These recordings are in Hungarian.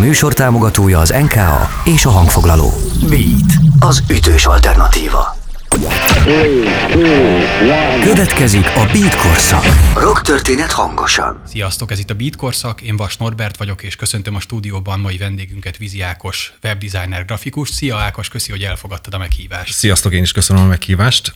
műsor támogatója az NKA és a hangfoglaló. Beat, az ütős alternatíva. Következik a Beat korszak. Rock történet hangosan. Sziasztok, ez itt a Beat korszak, én Vas Norbert vagyok, és köszöntöm a stúdióban mai vendégünket, Vizi Ákos, webdesigner, grafikus. Szia Ákos, köszi, hogy elfogadtad a meghívást. Sziasztok, én is köszönöm a meghívást.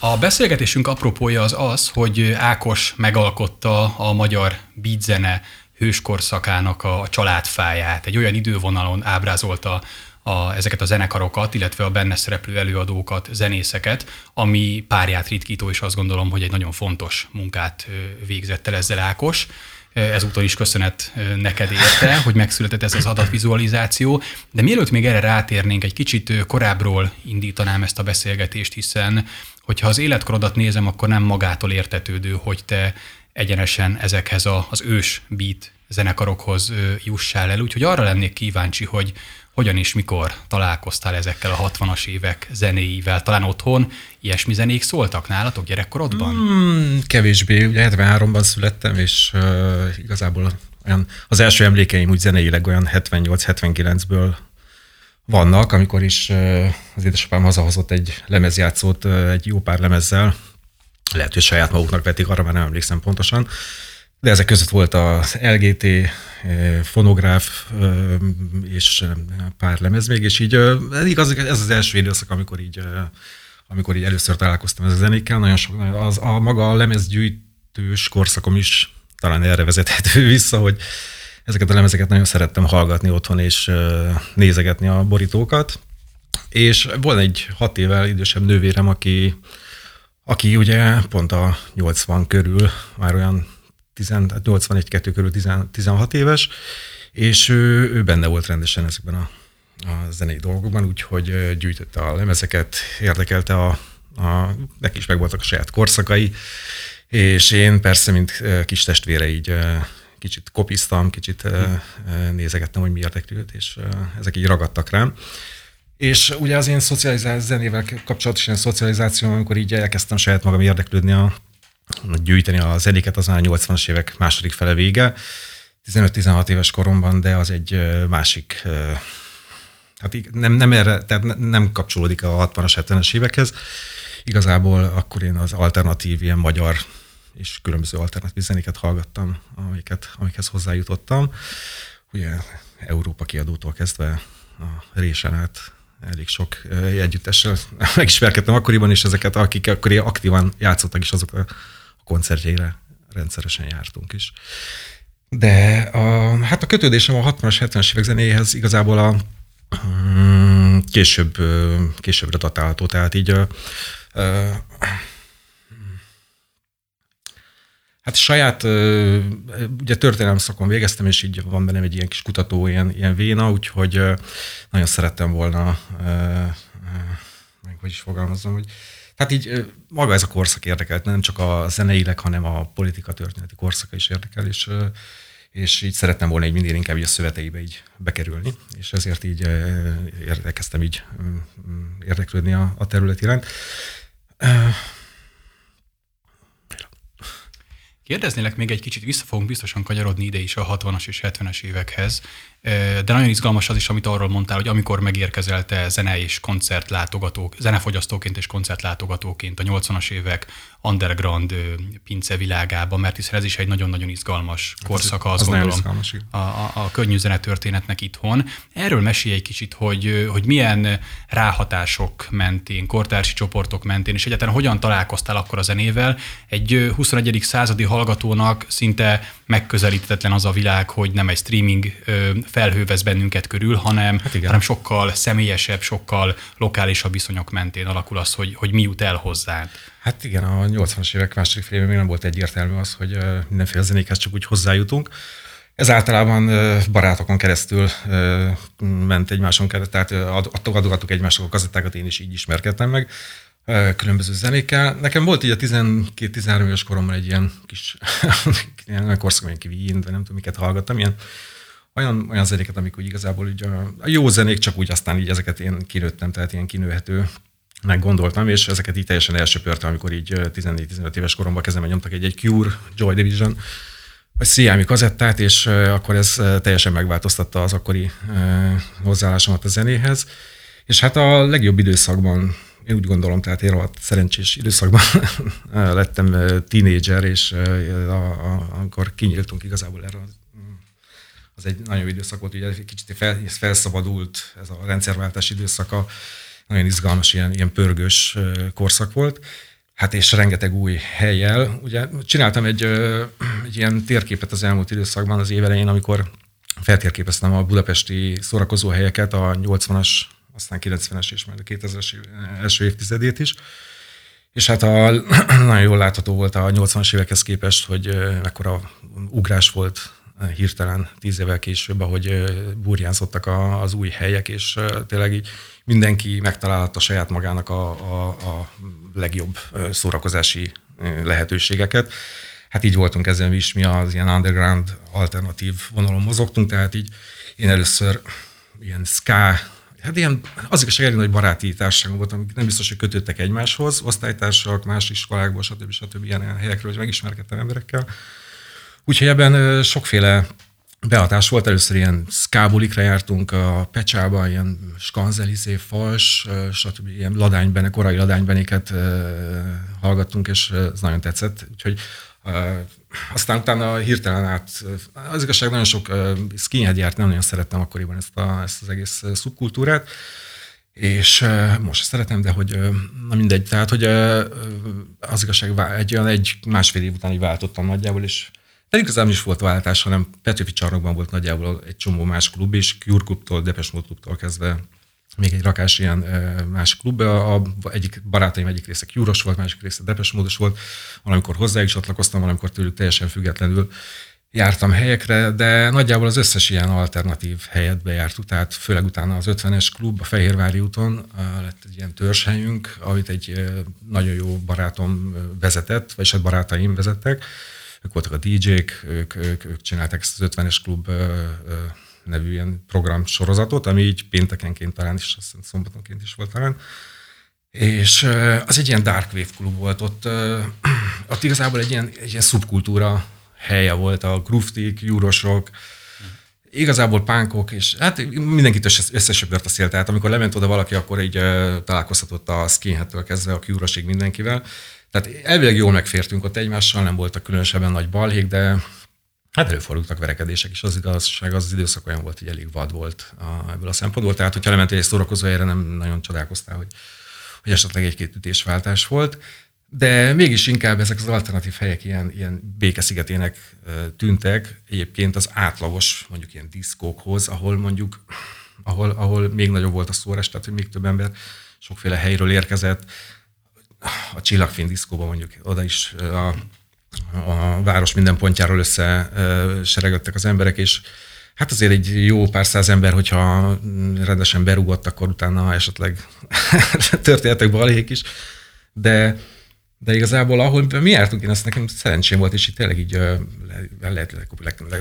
A beszélgetésünk apropója az az, hogy Ákos megalkotta a magyar beatzene hőskorszakának a családfáját. Egy olyan idővonalon ábrázolta a, ezeket a zenekarokat, illetve a benne szereplő előadókat, zenészeket, ami párját ritkító, és azt gondolom, hogy egy nagyon fontos munkát végzett el ezzel Ákos. Ezúttal is köszönet neked érte, hogy megszületett ez az adatvizualizáció. De mielőtt még erre rátérnénk, egy kicsit korábbról indítanám ezt a beszélgetést, hiszen hogyha az életkorodat nézem, akkor nem magától értetődő, hogy te egyenesen ezekhez a, az ős beat zenekarokhoz jussál el. Úgyhogy arra lennék kíváncsi, hogy hogyan és mikor találkoztál ezekkel a 60-as évek zenéivel? Talán otthon ilyesmi zenék szóltak nálatok gyerekkorodban? Mm, kevésbé, ugye 73-ban születtem, és uh, igazából olyan, az első emlékeim úgy zeneileg olyan 78-79-ből vannak, amikor is uh, az édesapám hazahozott egy lemezjátszót, uh, egy jó pár lemezzel, lehet, hogy saját maguknak vették, arra már nem emlékszem pontosan, de ezek között volt az LGT, fonográf és pár lemez még, és így igaz, ez az első időszak, amikor így, amikor így először találkoztam ezzel a zenékkel, nagyon sok, az, a maga a lemezgyűjtős korszakom is talán erre vezethető vissza, hogy ezeket a lemezeket nagyon szerettem hallgatni otthon, és nézegetni a borítókat. És volt egy hat évvel idősebb nővérem, aki, aki ugye pont a 80 körül, már olyan 81-2 körül 16 éves, és ő, ő benne volt rendesen ezekben a, a zenei dolgokban, úgyhogy gyűjtötte a lemezeket, érdekelte a, a neki is megvoltak a saját korszakai, és én persze, mint kis testvére így kicsit kopiztam, kicsit nézegettem, hogy mi érdeklődött, és ezek így ragadtak rám. És ugye az én szocializációs zenével kapcsolatos ilyen szocializáció, amikor így elkezdtem saját magam érdeklődni a gyűjteni a zenéket az a 80-as évek második fele vége, 15-16 éves koromban, de az egy másik, hát nem, nem, erre, tehát nem kapcsolódik a 60-as, 70-es évekhez. Igazából akkor én az alternatív, ilyen magyar és különböző alternatív zenéket hallgattam, amiket, amikhez hozzájutottam. Ugye Európa kiadótól kezdve a résen át elég sok együttessel megismerkedtem akkoriban is ezeket, akik akkor aktívan játszottak is azok a koncertjeire rendszeresen jártunk is. De a, hát a kötődésem a 60-as, 70-es évek zenéhez igazából a mm, később, későbbre datálható, tehát így a, a, Hát saját, ugye történelem szakon végeztem, és így van bennem egy ilyen kis kutató, ilyen, ilyen véna, úgyhogy nagyon szerettem volna, hogy is fogalmazom, hogy hát így maga ez a korszak érdekelt, nem csak a zeneileg, hanem a politika történeti korszaka is érdekel, és, és így szerettem volna egy minél inkább így a szöveteibe így bekerülni, és ezért így érdekeztem így érdeklődni a, a terület iránt. Kérdeznélek még egy kicsit, vissza fogunk biztosan kanyarodni ide is a 60-as és 70-es évekhez, de nagyon izgalmas az is, amit arról mondtál, hogy amikor megérkezel te zene és koncertlátogatók, zenefogyasztóként és koncertlátogatóként a 80-as évek underground pince világába, mert hiszen ez is egy nagyon-nagyon izgalmas korszaka, azt az gondolom, izgalmas, a, a, a könnyű zenetörténetnek itthon. Erről mesélj egy kicsit, hogy, hogy milyen ráhatások mentén, kortársi csoportok mentén, és egyáltalán hogyan találkoztál akkor a zenével. Egy 21. századi hallgatónak szinte megközelíthetetlen az a világ, hogy nem egy streaming felhő vesz bennünket körül, hanem, hát hanem sokkal személyesebb, sokkal lokálisabb viszonyok mentén alakul az, hogy, hogy mi jut el hozzánk. Hát igen, a 80-as évek második félében még nem volt egyértelmű az, hogy mindenféle zenékhez csak úgy hozzájutunk. Ez általában barátokon keresztül ment egymáson keresztül, tehát adogattuk egymásnak a kazettákat, én is így ismerkedtem meg különböző zenékkel. Nekem volt így a 12-13 éves koromban egy ilyen kis ilyen korszak, ilyen Queen, vagy nem tudom, miket hallgattam, ilyen olyan, olyan zenéket, amik úgy igazából így a, a jó zenék, csak úgy aztán így ezeket én kinőttem, tehát ilyen kinőhető gondoltam, és ezeket így teljesen elsöpörtem, amikor így 14-15 éves koromban kezemben nyomtak egy, egy Cure, Joy Division a Sziámi kazettát, és akkor ez teljesen megváltoztatta az akkori hozzáállásomat a zenéhez. És hát a legjobb időszakban, én úgy gondolom, tehát én rohadt szerencsés időszakban lettem tínédzser, és akkor kinyíltunk igazából erre az egy nagyon időszak volt, ugye kicsit fel, felszabadult ez a rendszerváltás időszaka, nagyon izgalmas, ilyen, ilyen pörgős korszak volt. Hát és rengeteg új helyjel. Ugye csináltam egy, egy ilyen térképet az elmúlt időszakban az évelején, amikor feltérképeztem a budapesti szórakozó helyeket, a 80-as, aztán 90-es és majd a 2000-es első évtizedét is. És hát a, nagyon jól látható volt a 80-as évekhez képest, hogy mekkora ugrás volt hirtelen tíz évvel később, ahogy burjánzottak az új helyek, és tényleg így mindenki megtalálta saját magának a, a, a legjobb szórakozási lehetőségeket. Hát így voltunk ezen is, mi az ilyen underground alternatív vonalon mozogtunk, tehát így én először ilyen ska, hát ilyen az igazság hogy baráti társaságunk volt, amik nem biztos, hogy kötöttek egymáshoz, osztálytársak, más iskolákból, stb. stb. ilyen helyekről, hogy megismerkedtem emberekkel. Úgyhogy ebben sokféle behatás volt. Először ilyen szkábulikra jártunk a Pecsába, ilyen skanzelizé, fals, stb. ilyen ladányben, korai ladánybenéket hallgattunk, és ez nagyon tetszett. Úgyhogy aztán utána hirtelen át, az igazság nagyon sok skinhead járt, nem nagyon szerettem akkoriban ezt, a, ezt az egész szubkultúrát, és most szeretem, de hogy na mindegy, tehát hogy az igazság egy olyan egy másfél év után így váltottam nagyjából, és pedig igazából is volt váltás, hanem Petőfi csarnokban volt nagyjából egy csomó más klub is, Cure Clubtól, Depes Mode Clubtól kezdve még egy rakás ilyen más klub. A, egyik barátaim egyik része Cure-os volt, másik része Depes Módos volt. Valamikor hozzájuk csatlakoztam, valamikor tőlük teljesen függetlenül jártam helyekre, de nagyjából az összes ilyen alternatív helyet bejártuk, tehát főleg utána az 50-es klub a Fehérvári úton lett egy ilyen törzshelyünk, amit egy nagyon jó barátom vezetett, vagyis hát barátaim vezettek, ők voltak a DJ-k, ők, ők, ők csinálták ezt az 50-es klub nevű ilyen program sorozatot, ami így péntekenként talán is, azt hiszem szombatonként is volt talán. És az egy ilyen dark wave klub volt, ott, ott igazából egy ilyen, egy ilyen szubkultúra helye volt, a gruftik, rock, igazából pánkok, és hát mindenkit összesöpört a szél, tehát amikor lement oda valaki, akkor így találkozhatott a skinhead kezdve a Cure-osig mindenkivel, tehát elvileg jól megfértünk ott egymással, nem voltak különösebben nagy balhék, de hát előfordultak verekedések is. Az igazság, az, az időszak olyan volt, hogy elég vad volt a, ebből a szempontból. Tehát, hogyha lementél egy szórakozó helyre, nem nagyon csodálkoztál, hogy, hogy esetleg egy-két ütésváltás volt. De mégis inkább ezek az alternatív helyek ilyen, ilyen békeszigetének tűntek egyébként az átlagos, mondjuk ilyen diszkókhoz, ahol mondjuk, ahol, ahol még nagyobb volt a szórás, tehát hogy még több ember sokféle helyről érkezett, a csillagfény diszkóban mondjuk oda is a, a város minden pontjáról össze seregöttek az emberek, és hát azért egy jó pár száz ember, hogyha rendesen berúgott, akkor utána esetleg történtek balhék is, de de igazából, ahol mi jártunk, én azt nekem szerencsém volt, és itt tényleg így lehet,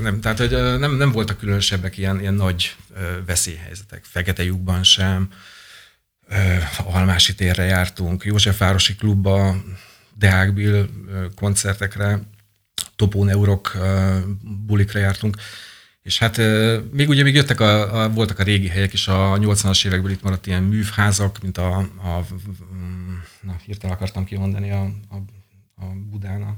nem, tehát hogy nem, nem voltak különösebbek ilyen, ilyen nagy veszélyhelyzetek, fekete lyukban sem, Almási térre jártunk, Józsefvárosi klubba, Deákbil koncertekre, Topó Neurok bulikra jártunk, és hát még ugye még jöttek a, a, voltak a régi helyek is, a 80-as évekből itt maradt ilyen művházak, mint a, a na, hirtelen akartam kimondani a, a, a Budán, a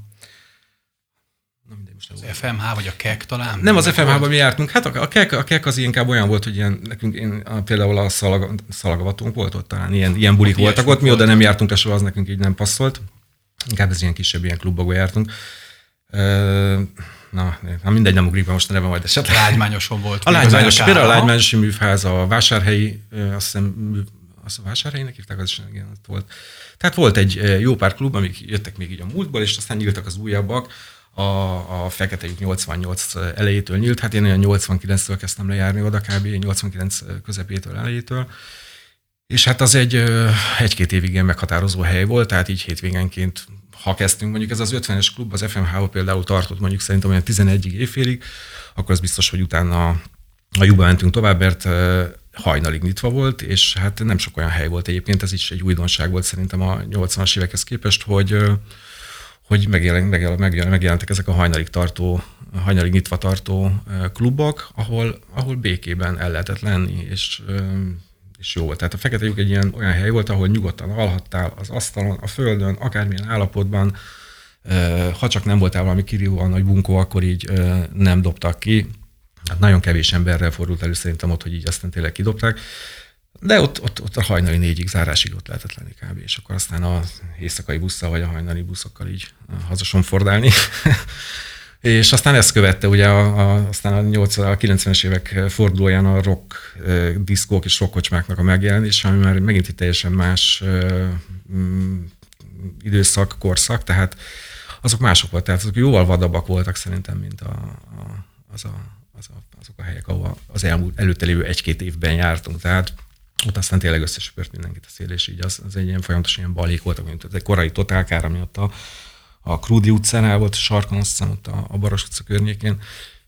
Na mindegy, most az FMH vagy a KEK talán? Nem az FMH-ban mi jártunk. Hát a, a, KEK, a KEK az inkább olyan volt, hogy ilyen, nekünk én, a, például a szalag, szalagavatunk volt ott talán, ilyen, ilyen bulik ott voltak ott, mi oda nem jártunk, és az nekünk így nem passzolt. Inkább ez ilyen kisebb ilyen klubokba jártunk. na, na mindegy, nem ugrik be most a neve majd esetleg. Lágymányoson volt. A lágymányos, például a lágymányosi műfáz, a vásárhelyi, azt hiszem, azt a vásárhelynek hívták, az is igen, ott volt. Tehát volt egy jó pár klub, amik jöttek még így a múltból, és aztán nyíltak az újabbak a, a Fekete lyuk 88 elejétől nyílt, hát én olyan 89-től kezdtem lejárni oda, kb. 89 közepétől elejétől, és hát az egy egy-két évig ilyen meghatározó hely volt, tehát így hétvégenként, ha kezdtünk, mondjuk ez az 50-es klub, az FMH például tartott mondjuk szerintem olyan 11 évfélig, akkor az biztos, hogy utána a lyukba mentünk tovább, mert hajnalig nyitva volt, és hát nem sok olyan hely volt egyébként, ez is egy újdonság volt szerintem a 80-as évekhez képest, hogy hogy megjelent, megjelent, megjelent, megjelentek ezek a hajnalig tartó, hajnalig nyitva tartó klubok, ahol, ahol békében el lehetett lenni, és, és jó volt. Tehát a Fekete lyuk egy ilyen olyan hely volt, ahol nyugodtan alhattál az asztalon, a földön, akármilyen állapotban, ha csak nem voltál valami kirívóan nagy bunkó, akkor így nem dobtak ki. Hát nagyon kevés emberrel fordult elő szerintem ott, hogy így aztán tényleg kidobták. De ott, ott, ott a hajnali négyig, zárásig ott lehetett lenni kb. És akkor aztán a éjszakai busszal vagy a hajnali buszokkal így hazasomfordálni. és aztán ezt követte ugye a, a, aztán a 80 a 90-es évek fordulóján a rock e, diszkók és rockkocsmáknak a megjelenése, ami már megint egy teljesen más e, időszak, korszak, tehát azok mások voltak, azok jóval vadabbak voltak szerintem, mint a, a, az a, az a, azok a helyek, ahol az elmúlt, előtte lévő egy-két évben jártunk. Tehát ott aztán tényleg összesöpört mindenkit a szél, és így az, az egy ilyen folyamatos ilyen balék volt, mint egy korai totálkár, ami ott a, a Krúdi utcánál volt, a sarkon, azt hiszem ott a, a Baros utca környékén,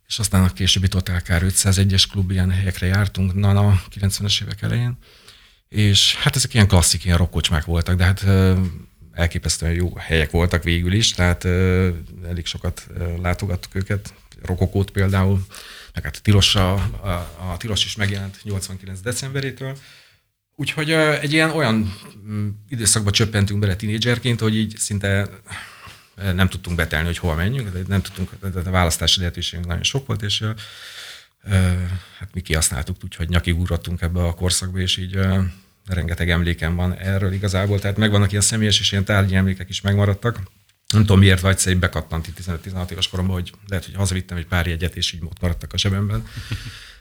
és aztán a későbbi Totálkár 501-es klub, ilyen helyekre jártunk, na, a 90-es évek elején, és hát ezek ilyen klasszik, ilyen rokkocsmák voltak, de hát elképesztően jó helyek voltak végül is, tehát elég sokat látogattuk őket, Rokokót például, meg hát a Tilos, a, a, a Tilos is megjelent 89 decemberétől, Úgyhogy egy ilyen olyan mm, időszakba csöppentünk bele tínédzserként, hogy így szinte nem tudtunk betelni, hogy hova menjünk, nem tudtunk, a választási lehetőségünk nagyon sok volt, és hát mi kihasználtuk, úgyhogy nyakig ugrottunk ebbe a korszakba, és így rengeteg emlékem van erről igazából, tehát megvannak ilyen személyes és ilyen tárgyi emlékek is megmaradtak. Nem tudom miért, vagy szerint bekattant itt 15-16 éves koromban, hogy lehet, hogy hazavittem egy pár jegyet, és így ott maradtak a zsebemben.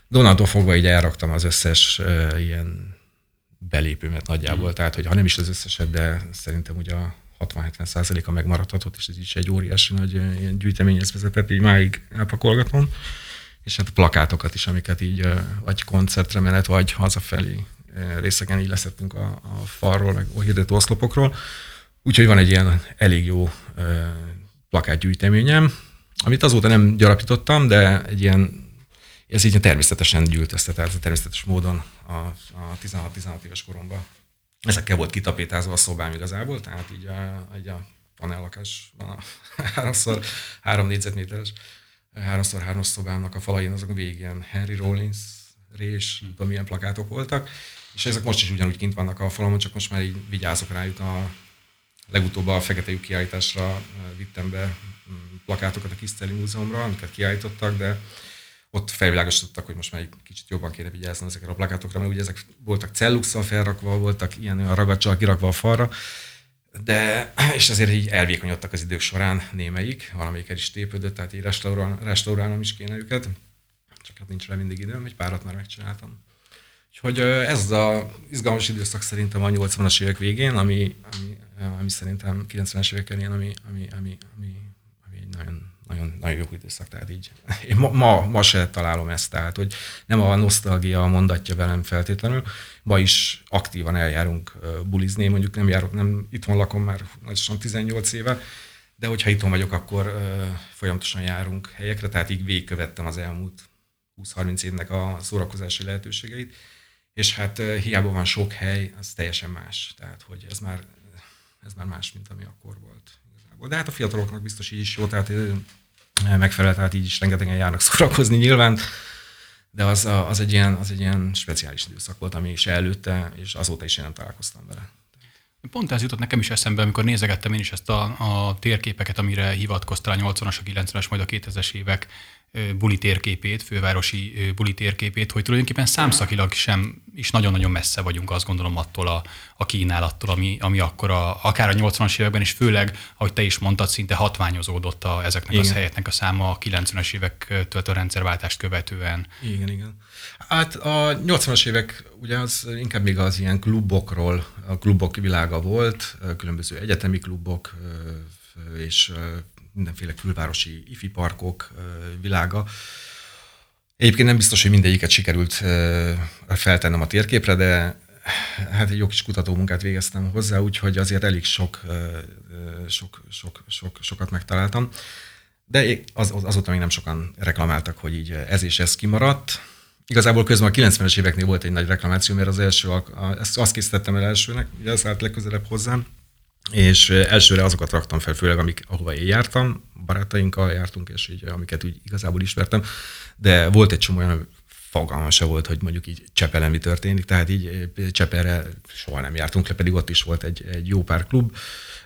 Donaldtól fogva így elraktam az összes uh, ilyen belépőmet nagyjából, mm. tehát hogy ha nem is az összeset, de szerintem ugye a 60-70 százaléka megmaradhatott, és ez is egy óriási nagy ilyen gyűjteményhez vezetett, így máig elpakolgatom. És hát a plakátokat is, amiket így vagy koncertre menet, vagy hazafelé részeken így leszettünk a, a falról, meg a hirdető oszlopokról. Úgyhogy van egy ilyen elég jó plakátgyűjteményem, amit azóta nem gyarapítottam, de egy ilyen, ez így természetesen gyűlt össze, tehát természetes módon a, a 16-16 éves koromban. Ezekkel volt kitapétázva a szobám igazából, tehát így a, így a panellakás a háromszor három négyzetméteres, háromszor hármas szobámnak a falain azok végén Henry Rollins, Rés, nem tudom milyen plakátok voltak, és ezek most is ugyanúgy kint vannak a falamon, csak most már így vigyázok rájuk. A legutóbb a Fekete lyuk kiállításra eh, vittem be mm, plakátokat a Kiszteli Múzeumra, amiket kiállítottak, de ott felvilágosítottak, hogy most már egy kicsit jobban kéne vigyázni ezekre a plakátokra, mert ugye ezek voltak celluxal felrakva, voltak ilyen olyan ragacsal kirakva a falra, de, és ezért így elvékonyodtak az idők során némelyik, valamelyiket is tépődött, tehát így restaurál, restaurálnom is kéne őket, csak hát nincs rá mindig időm, egy párat már megcsináltam. Úgyhogy ez az a izgalmas időszak szerintem a 80-as évek végén, ami, ami, ami szerintem 90-es évek elején, ami, ami, ami, ami, ami egy nagyon, nagyon, nagyon jó időszak. Tehát így, én ma, ma, ma se találom ezt, tehát hogy nem a nosztalgia mondatja velem feltétlenül, ma is aktívan eljárunk bulizni, mondjuk nem járok, nem itthon lakom már nagyosan 18 éve, de hogyha itthon vagyok, akkor uh, folyamatosan járunk helyekre, tehát így végigkövettem az elmúlt 20-30 évnek a szórakozási lehetőségeit és hát hiába van sok hely, az teljesen más. Tehát, hogy ez már, ez már más, mint ami akkor volt. Igazából. De hát a fiataloknak biztos így is jó, tehát megfelel, tehát így is rengetegen járnak szórakozni nyilván, de az, az, egy ilyen, az egy ilyen speciális időszak volt, ami is előtte, és azóta is én nem találkoztam vele. Pont ez jutott nekem is eszembe, amikor nézegettem én is ezt a, a térképeket, amire hivatkoztál a 80-as, a 90-es, majd a 2000-es évek buli térképét, fővárosi buli térképét, hogy tulajdonképpen számszakilag sem is nagyon-nagyon messze vagyunk, azt gondolom, attól a, a kínálattól, ami, ami akkor a, akár a 80-as években, és főleg, ahogy te is mondtad, szinte hatványozódott a, ezeknek igen. az helyeknek a száma a 90-es évektől a rendszerváltást követően. Igen, igen. Hát a 80-as évek ugye az inkább még az ilyen klubokról, a klubok világa volt, különböző egyetemi klubok, és mindenféle külvárosi ifi parkok világa. Egyébként nem biztos, hogy mindegyiket sikerült feltennem a térképre, de hát egy jó kis kutatómunkát végeztem hozzá, úgyhogy azért elég sok, sok, sok, sok sokat megtaláltam. De az, azóta még nem sokan reklamáltak, hogy így ez és ez kimaradt. Igazából közben a 90-es éveknél volt egy nagy reklamáció, mert az első, ezt azt készítettem el elsőnek, ugye ez állt legközelebb hozzám, és elsőre azokat raktam fel, főleg amik, ahova én jártam, barátainkkal jártunk, és így, amiket úgy igazából ismertem, de volt egy csomó olyan fogalma se volt, hogy mondjuk így Csepelen mi történik, tehát így Cseperre soha nem jártunk le, pedig ott is volt egy, egy jó pár klub,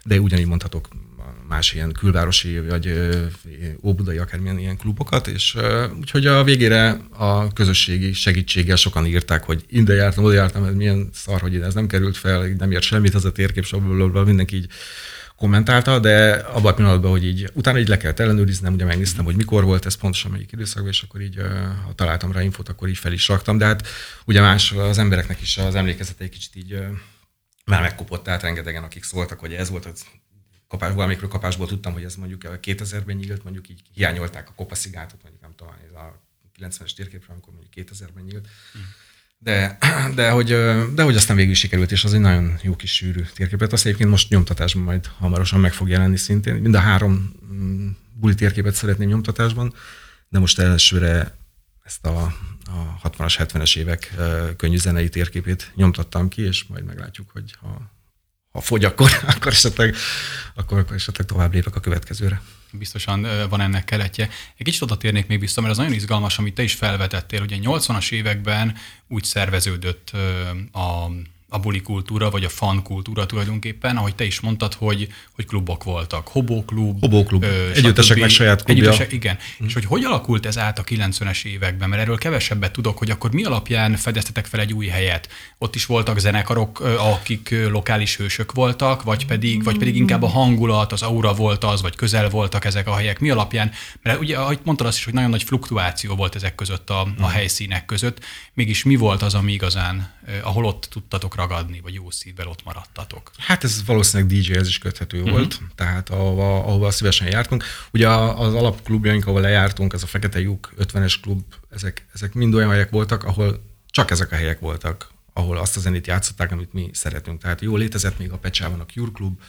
de ugyanígy mondhatok más ilyen külvárosi, vagy óbudai akármilyen ilyen klubokat, és úgyhogy a végére a közösségi segítséggel sokan írták, hogy ide jártam, oda jártam, ez milyen szar, hogy ide ez nem került fel, nem ért semmit az a térkép, blablabla, mindenki így kommentálta, de abban a pillanatban, hogy így utána így le kellett ellenőriznem, ugye megnéztem, hogy mikor volt ez pontosan melyik időszakban, és akkor így, ha találtam rá infót, akkor így fel is raktam, de hát ugye más az embereknek is az emlékezete egy kicsit így már megkopott, tehát rengetegen, akik szóltak, hogy ez volt az kapás, valamikről kapásból tudtam, hogy ez mondjuk 2000-ben nyílt, mondjuk így hiányolták a kopaszigátot, mondjuk nem tudom, ez a 90-es térképről, amikor mondjuk 2000-ben nyílt. De, de, hogy, de hogy aztán végül sikerült, és az egy nagyon jó kis sűrű térképet. Azt egyébként most nyomtatásban majd hamarosan meg fog jelenni szintén. Mind a három mm, buli térképet szeretném nyomtatásban, de most elsőre ezt a, a 60-as, 70-es évek könnyű zenei térképét nyomtattam ki, és majd meglátjuk, hogy ha ha fogy, akkor, akkor, esetleg, akkor, akkor esetleg tovább lépek a következőre. Biztosan van ennek keletje. Egy kicsit oda térnék még vissza, mert az nagyon izgalmas, amit te is felvetettél. Ugye 80-as években úgy szerveződött a a buli kultúra, vagy a fan kultúra tulajdonképpen, ahogy te is mondtad, hogy, hogy klubok voltak. Hobóklub. Hobóklub. Együtteseknek saját klubja. Együttesek, igen. Mm. És hogy hogy alakult ez át a 90-es években? Mert erről kevesebbet tudok, hogy akkor mi alapján fedeztetek fel egy új helyet? Ott is voltak zenekarok, akik lokális hősök voltak, vagy pedig, vagy pedig inkább a hangulat, az aura volt az, vagy közel voltak ezek a helyek. Mi alapján? Mert ugye, ahogy mondtad azt is, hogy nagyon nagy fluktuáció volt ezek között a, a mm. helyszínek között. Mégis mi volt az, ami igazán, ahol ott tudtatok ragadni, vagy jó szívvel ott maradtatok? Hát ez valószínűleg DJ-hez is köthető uh-huh. volt, tehát ahova, ahova szívesen jártunk. Ugye az alapklubjaink, ahol lejártunk, ez a Fekete Lyuk 50-es klub, ezek, ezek mind olyan helyek voltak, ahol csak ezek a helyek voltak, ahol azt a zenét játszották, amit mi szeretünk. Tehát jó létezett még a Pecsában a Cure Club,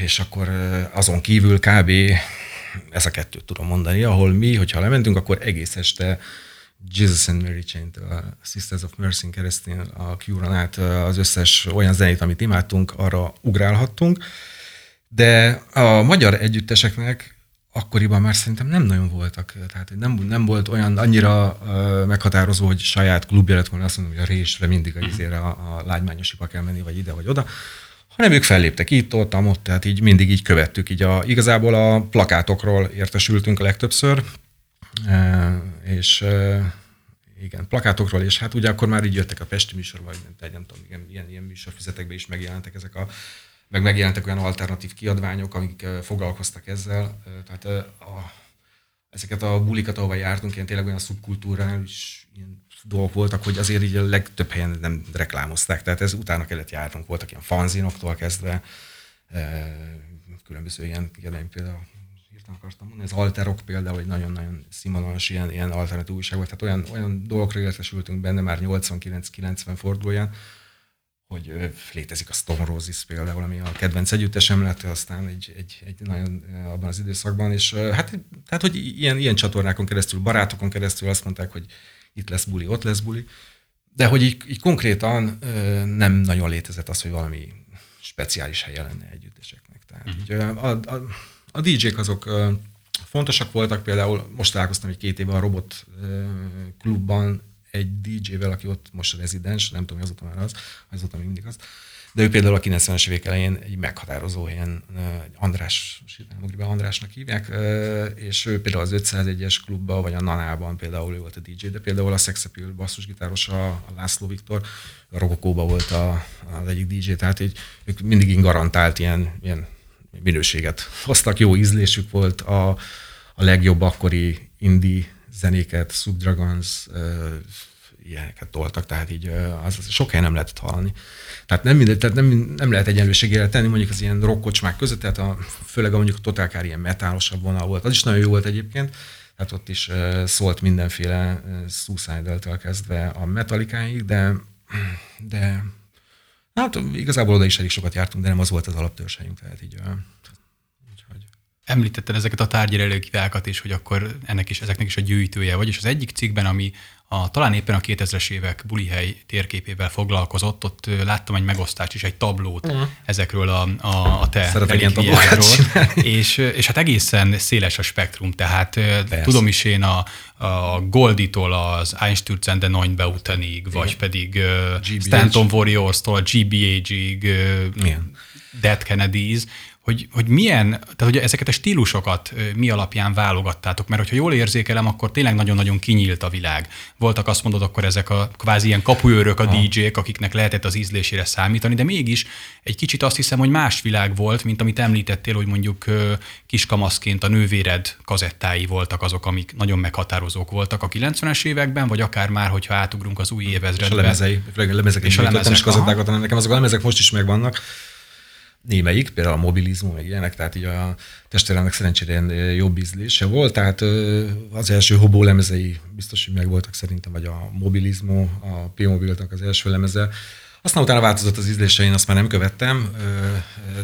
és akkor azon kívül kb. ez a kettőt tudom mondani, ahol mi, hogyha lementünk, akkor egész este Jesus and Mary chain a Sisters of Mercy keresztül a Cure-on át az összes olyan zenét, amit imádtunk, arra ugrálhattunk. De a magyar együtteseknek akkoriban már szerintem nem nagyon voltak. Tehát nem, nem volt olyan annyira uh, meghatározó, hogy saját klubja lett volna azt mondom, hogy a résre mindig a, mhm. izére a, a lágymányosiba kell menni, vagy ide, vagy oda, hanem ők felléptek itt, ott, ott, tehát így mindig így követtük. Így a, igazából a plakátokról értesültünk a legtöbbször, és igen, plakátokról, és hát ugye akkor már így jöttek a Pesti műsor, vagy nem, nem tudom, igen, ilyen, ilyen műsorfüzetekben is megjelentek ezek a, meg megjelentek olyan alternatív kiadványok, amik foglalkoztak ezzel. Tehát a, ezeket a bulikat, ahova jártunk, ilyen tényleg olyan szubkultúrán is ilyen dolgok voltak, hogy azért így a legtöbb helyen nem reklámozták, tehát ez utána kellett járnunk, voltak ilyen fanzinoktól kezdve, különböző ilyen kiadványok, például hirtelen akartam mondani, az alterok például egy nagyon-nagyon színvonalas ilyen, ilyen alternatív újság volt, tehát olyan, olyan dolgokra értesültünk benne már 89-90 fordulóján, hogy létezik a Stone Roses például, ami a kedvenc együttesem lett, aztán egy, egy, egy nagyon abban az időszakban, és hát tehát, hogy ilyen, ilyen csatornákon keresztül, barátokon keresztül azt mondták, hogy itt lesz buli, ott lesz buli, de hogy így, így konkrétan nem nagyon létezett az, hogy valami speciális helye lenne együtteseknek. Tehát uh-huh. így, a, a, a DJ-k azok fontosak voltak, például most találkoztam egy két éve a Robot klubban egy DJ-vel, aki ott most rezidens, nem tudom, azóta már az, azóta még mindig az, de ő például a 90-es évek elején egy meghatározó helyen, András, be Andrásnak hívják, és ő például az 501-es klubban, vagy a Nanában például ő volt a DJ, de például a Sex Appeal basszusgitáros, a, a László Viktor, a Rokokóban volt a, az egyik DJ, tehát így, ők mindig garantált ilyen, ilyen minőséget hoztak, jó ízlésük volt, a, a legjobb akkori indie zenéket, Subdragons, ilyeneket toltak, tehát így az, az sok helyen nem lehetett hallani. Tehát nem, mindegy, tehát nem, nem lehet egyenlőségére tenni mondjuk az ilyen rockkocsmák között, tehát a, főleg a mondjuk a totálkár ilyen metálosabb vonal volt. Az is nagyon jó volt egyébként, tehát ott is szólt mindenféle uh, Suicide-től kezdve a metalikáig, de, de Hát igazából oda is elég sokat jártunk, de nem az volt az alaptörzsejünk, tehát így. Említetted ezeket a tárgyalelőkivákat is, hogy akkor ennek is, ezeknek is a gyűjtője vagy, és az egyik cikkben, ami a, talán éppen a 2000-es évek bulihely térképével foglalkozott, ott láttam egy megosztást is, egy tablót uh-huh. ezekről a, a, a te relikviáról. És, és hát egészen széles a spektrum, tehát Persze. tudom is én a, a Golditól az Einstürzen de Neun Beutanig, vagy pedig GBH. Stanton Warriors-tól a GBH-ig, Dead Kennedys, hogy, hogy milyen, tehát hogy ezeket a stílusokat mi alapján válogattátok, mert hogyha jól érzékelem, akkor tényleg nagyon-nagyon kinyílt a világ. Voltak azt mondod, akkor ezek a kvázi ilyen kapuőrök a DJ-k, akiknek lehetett az ízlésére számítani, de mégis egy kicsit azt hiszem, hogy más világ volt, mint amit említettél, hogy mondjuk kiskamaszként a nővéred kazettái voltak azok, amik nagyon meghatározók voltak a 90-es években, vagy akár már, hogyha átugrunk az új évezredbe. És a lemezei, főleg a lemezek, és a lemezek, is kazettákat, hanem nekem azok a lemezek most is megvannak némelyik, például a mobilizmus, meg ilyenek, tehát így a testvéremnek szerencsére jobb ízlése volt, tehát az első hobó lemezei biztos, hogy megvoltak szerintem, vagy a mobilizmus, a P-mobilnak az első lemeze. Aztán utána változott az ízlése, én azt már nem követtem,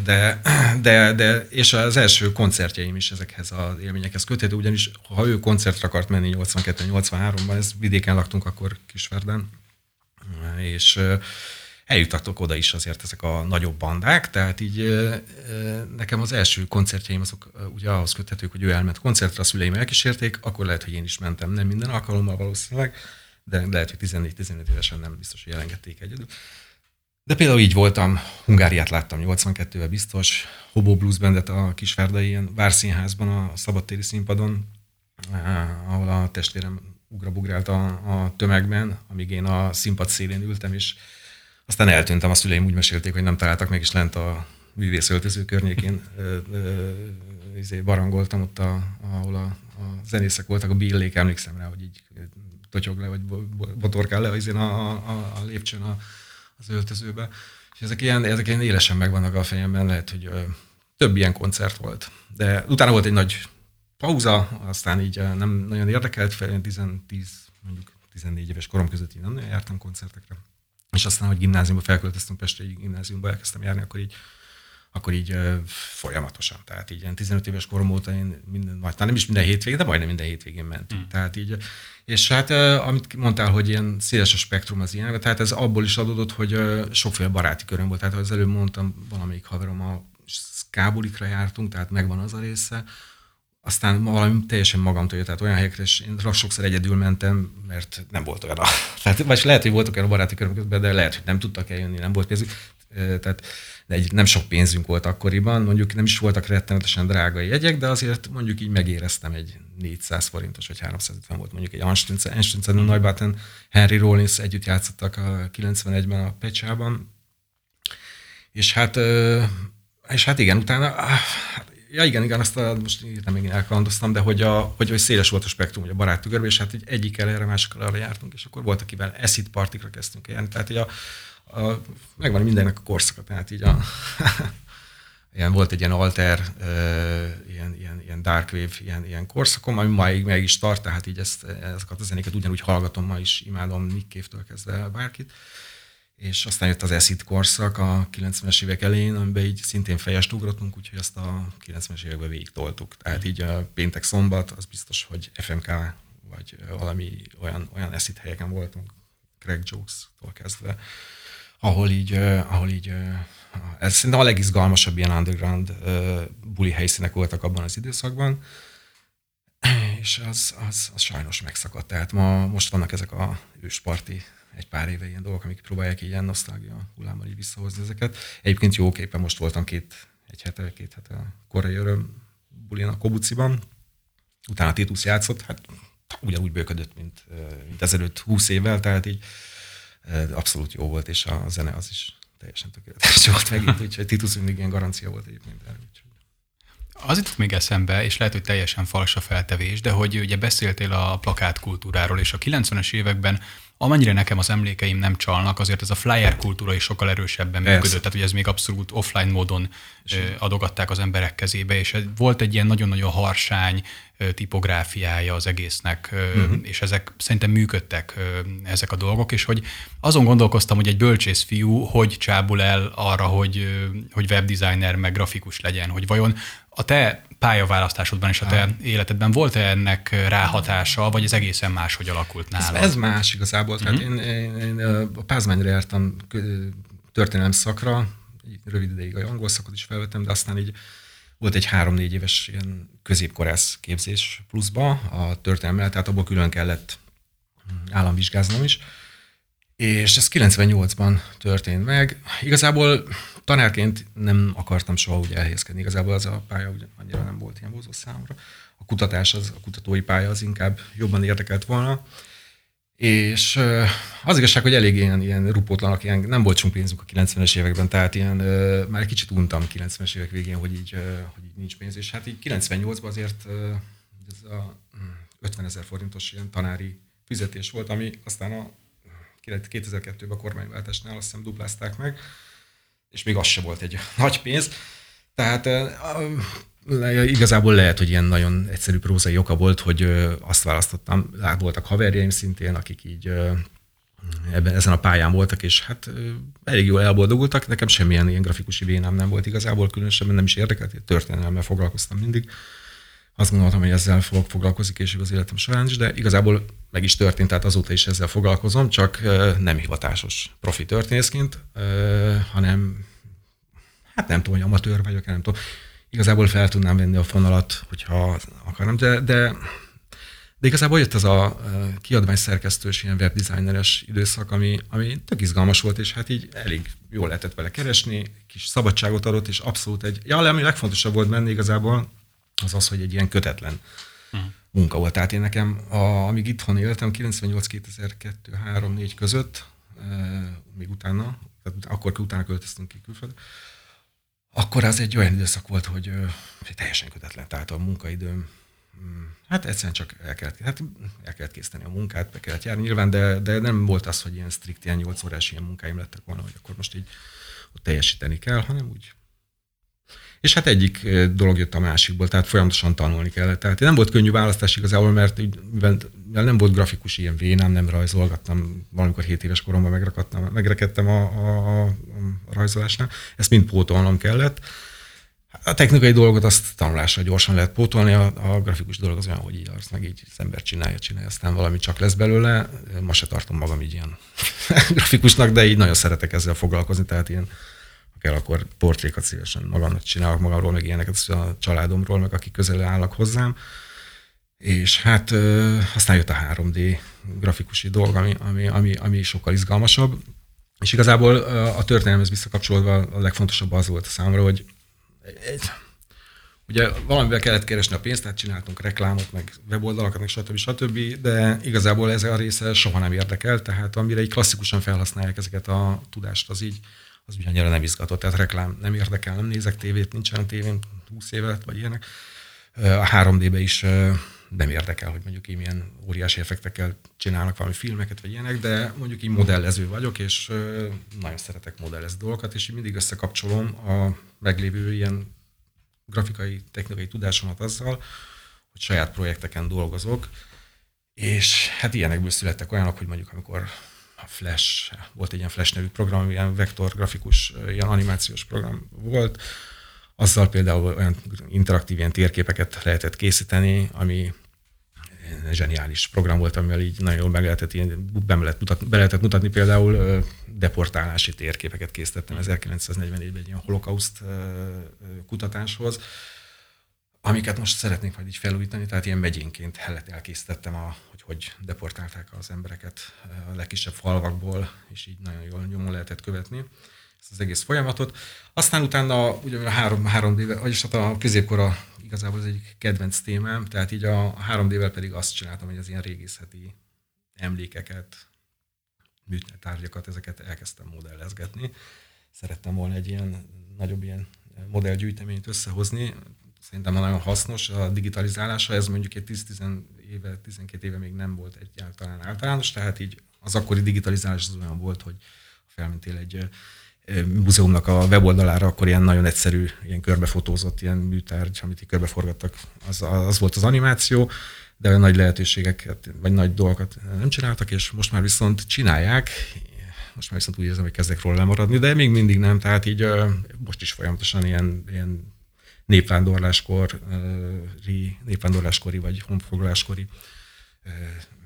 de, de, de és az első koncertjeim is ezekhez az élményekhez köthető, ugyanis ha ő koncertre akart menni 82-83-ban, ez vidéken laktunk akkor Kisverden, és eljutottak oda is azért ezek a nagyobb bandák, tehát így nekem az első koncertjeim azok ugye ahhoz köthetők, hogy ő elment koncertre, a szüleim elkísérték, akkor lehet, hogy én is mentem, nem minden alkalommal valószínűleg, de lehet, hogy 14-15 évesen nem biztos, hogy elengedték egyedül. De például így voltam, Hungáriát láttam 82-ben biztos, Hobo Blues Bandet a Kisvárdai ilyen Várszínházban, a szabadtéri színpadon, ahol a testvérem ugrabugrált a, a tömegben, amíg én a színpad szélén ültem, és aztán eltűntem, a szüleim úgy mesélték, hogy nem találtak meg, is lent a művészöltöző környékén ö, ö, izé barangoltam ott, a, ahol a, a zenészek voltak, a billék, emlékszem rá, hogy így totyog le, vagy botorkál le izé a, a, a lépcsőn a, az öltözőbe. És ezek ilyen, ezek ilyen élesen megvannak a fejemben, lehet, hogy ö, több ilyen koncert volt. De utána volt egy nagy pauza, aztán így nem nagyon érdekelt fel, 10, 10 mondjuk 14 éves korom között én nem nagyon jártam koncertekre és aztán, hogy gimnáziumba felköltöztünk Pestre, egy gimnáziumba elkezdtem járni, akkor így, akkor így folyamatosan. Tehát így ilyen 15 éves korom óta én minden, vagy nem is minden hétvégén, de majdnem minden hétvégén mentünk. Mm. Tehát így, és hát amit mondtál, hogy ilyen széles a spektrum az ilyen, tehát ez abból is adódott, hogy sokféle baráti köröm volt. Tehát az előbb mondtam, valamelyik haverom a skábulikra jártunk, tehát megvan az a része, aztán valami teljesen magamtól jött, tehát olyan helyekre, és én sokszor egyedül mentem, mert nem volt olyan a, tehát, vagy lehet, hogy voltak olyan baráti körök de lehet, hogy nem tudtak eljönni, nem volt pénzük. Tehát egy, nem sok pénzünk volt akkoriban, mondjuk nem is voltak rettenetesen drága jegyek, de azért mondjuk így megéreztem egy 400 forintos, vagy 350 volt mondjuk egy Anstünce, Anstünce Neubaten, Henry Rollins együtt játszottak a 91-ben a Pecsában, és hát és hát igen, utána Ja igen, igen, azt a, most nem még elkalandoztam, de hogy, a, hogy, hogy széles volt a spektrum, hogy a baráti körbe, és hát egy egyik erre, másikkal arra jártunk, és akkor volt, akivel eszit partikra kezdtünk járni. Tehát így a, a, megvan mindennek a korszaka, tehát így a, ilyen, volt egy ilyen alter, uh, ilyen, ilyen, ilyen dark wave, ilyen, ilyen korszakom, ami máig meg is tart, tehát így ezt, ezeket a zenéket ugyanúgy hallgatom ma is, imádom Nick Cave-től kezdve bárkit. Uh, és aztán jött az Acid korszak a 90-es évek elején, amiben így szintén fejest ugrottunk, úgyhogy azt a 90-es években végig toltuk. Tehát így a péntek szombat, az biztos, hogy FMK vagy valami olyan, olyan Acid helyeken voltunk, Craig Jokes-tól kezdve, ahol így, ahol így ez szerintem a legizgalmasabb ilyen underground buli helyszínek voltak abban az időszakban, és az, az, az sajnos megszakadt. Tehát ma, most vannak ezek a ősparti egy pár éve ilyen dolgok, amik próbálják ilyen nosztalgia hullámmal így visszahozni ezeket. Egyébként jó képen most voltam két, egy hete, két hete korai öröm bulin a Kobuciban, utána Titus játszott, hát ugyanúgy bőködött, mint, mint ezelőtt húsz évvel, tehát így abszolút jó volt, és a zene az is teljesen tökéletes volt megint, úgyhogy Titus mindig ilyen garancia volt egyébként erre. Az itt még eszembe, és lehet, hogy teljesen fals a feltevés, de hogy ugye beszéltél a plakátkultúráról, és a 90-es években amennyire nekem az emlékeim nem csalnak, azért ez a flyer kultúra is sokkal erősebben Persze. működött, tehát hogy ez még abszolút offline módon adogatták az emberek kezébe, és volt egy ilyen nagyon-nagyon harsány tipográfiája az egésznek, uh-huh. és ezek szerintem működtek ezek a dolgok, és hogy azon gondolkoztam, hogy egy bölcsész fiú hogy csábul el arra, hogy, hogy webdesigner meg grafikus legyen, hogy vajon a te pályaválasztásodban és a te életedben volt-e ennek ráhatása, vagy ez egészen máshogy alakult nálad? Ez, ez más igazából. Uh-huh. Tehát mhm. én, én, én a Pázmányra jártam történelem szakra, rövid ideig a angol szakot is felvettem, de aztán így volt egy három-négy éves ilyen középkorász képzés pluszba a történelemmel, tehát abból külön kellett államvizsgáznom is. És ez 98-ban történt meg. Igazából tanárként nem akartam soha úgy elhelyezkedni. Igazából az a pálya ugye annyira nem volt ilyen vonzó számomra. A kutatás, az, a kutatói pálya az inkább jobban érdekelt volna. És az igazság, hogy elég ilyen, ilyen rupótlanak, ilyen, nem volt sok pénzünk a 90-es években, tehát ilyen, már egy kicsit untam 90-es évek végén, hogy így, hogy így nincs pénz, és hát így 98-ban azért ez a 50 hm, ezer forintos ilyen tanári fizetés volt, ami aztán a 2002-ben a kormányváltásnál azt hiszem duplázták meg, és még az se volt egy nagy pénz. Tehát igazából lehet, hogy ilyen nagyon egyszerű prózai oka volt, hogy azt választottam, voltak haverjaim szintén, akik így ebben, ezen a pályán voltak, és hát elég jól elboldogultak. Nekem semmilyen ilyen grafikusi vénám nem volt igazából, különösebben nem is érdekelt, történelemmel foglalkoztam mindig. Azt gondoltam, hogy ezzel fogok foglalkozni később az életem során is, de igazából meg is történt, tehát azóta is ezzel foglalkozom, csak nem hivatásos profi történészként, hanem hát nem tudom, hogy amatőr vagyok, nem tudom. Igazából fel tudnám venni a fonalat, hogyha akarom, de, de, de igazából jött ez a kiadvány szerkesztős, ilyen webdesigneres időszak, ami, ami tök izgalmas volt, és hát így elég jól lehetett vele keresni, kis szabadságot adott, és abszolút egy, ja, ami legfontosabb volt menni igazából, az az, hogy egy ilyen kötetlen uh-huh. munka volt. Tehát én nekem, a, amíg itthon éltem, 98 2002 3 4 között, e, még utána, tehát akkor utána költöztünk ki külföldre, akkor az egy olyan időszak volt, hogy, hogy teljesen kötetlen, tehát a munkaidőm mm, Hát egyszerűen csak el kellett, hát el kellett készíteni a munkát, be kellett járni nyilván, de, de nem volt az, hogy ilyen strikt, ilyen 8 órás ilyen munkáim lettek volna, hogy akkor most így ott teljesíteni kell, hanem úgy és hát egyik dolog jött a másikból, tehát folyamatosan tanulni kellett. Tehát nem volt könnyű választás igazából, mert nem volt grafikus ilyen vénám, nem rajzolgattam, valamikor 7 éves koromban megrekedtem a, a, a rajzolásnál, ezt mind pótolnom kellett. A technikai dolgot azt tanulásra gyorsan lehet pótolni, a, a grafikus dolog az olyan, hogy így azt meg így az ember csinálja, csinálja, aztán valami csak lesz belőle. Ma se tartom magam így ilyen grafikusnak, de így nagyon szeretek ezzel foglalkozni, tehát ilyen kell, akkor portrékat szívesen magamnak csinálok magamról, meg ilyeneket a családomról, meg akik közel állnak hozzám. És hát aztán jött a 3D grafikusi dolog, ami, ami, ami, ami sokkal izgalmasabb. És igazából a történelemhez visszakapcsolódva a legfontosabb az volt a számomra, hogy egy, ugye valamivel kellett keresni a pénzt, tehát csináltunk reklámot, meg weboldalakat, meg stb. stb. De igazából ez a része soha nem érdekel, tehát amire így klasszikusan felhasználják ezeket a tudást, az így az úgy annyira nem izgatott. Tehát reklám nem érdekel, nem nézek tévét, nincsen tévén 20 évet, vagy ilyenek. A 3D-be is nem érdekel, hogy mondjuk így milyen óriási effektekkel csinálnak valami filmeket, vagy ilyenek, de mondjuk így modellező vagyok, és nagyon szeretek modellezni dolgokat, és így mindig összekapcsolom a meglévő ilyen grafikai, technikai tudásomat azzal, hogy saját projekteken dolgozok, és hát ilyenekből születtek olyanok, hogy mondjuk amikor Flash, volt egy ilyen Flash nevű program, ilyen vektor grafikus, ilyen animációs program volt, azzal például olyan interaktív ilyen térképeket lehetett készíteni, ami zseniális program volt, amivel így nagyon jól meg lehetett, ilyen, be, lehet mutatni, be lehetett mutatni például deportálási térképeket készítettem 1944-ben egy ilyen holokauszt kutatáshoz, amiket most szeretnék majd így felújítani, tehát ilyen megyénként elkészítettem, a, hogy deportálták az embereket a legkisebb falvakból, és így nagyon jól nyomon lehetett követni ezt az egész folyamatot. Aztán utána ugye a három, három d vagyis hát a középkora igazából az egyik kedvenc témám, tehát így a három d pedig azt csináltam, hogy az ilyen régészeti emlékeket, műtárgyakat, ezeket elkezdtem modellezgetni. Szerettem volna egy ilyen nagyobb ilyen modellgyűjteményt összehozni, szerintem nagyon hasznos a digitalizálása, ez mondjuk egy 10 éve, 12 éve még nem volt egyáltalán általános, tehát így az akkori digitalizálás az olyan volt, hogy felmentél egy múzeumnak a weboldalára, akkor ilyen nagyon egyszerű, ilyen körbefotózott ilyen műtárgy, amit így körbeforgattak, az, az volt az animáció, de nagy lehetőségeket, vagy nagy dolgokat nem csináltak, és most már viszont csinálják, most már viszont úgy érzem, hogy kezdek róla lemaradni, de még mindig nem, tehát így most is folyamatosan ilyen, ilyen népvándorláskori, népvándorláskori vagy honfoglaláskori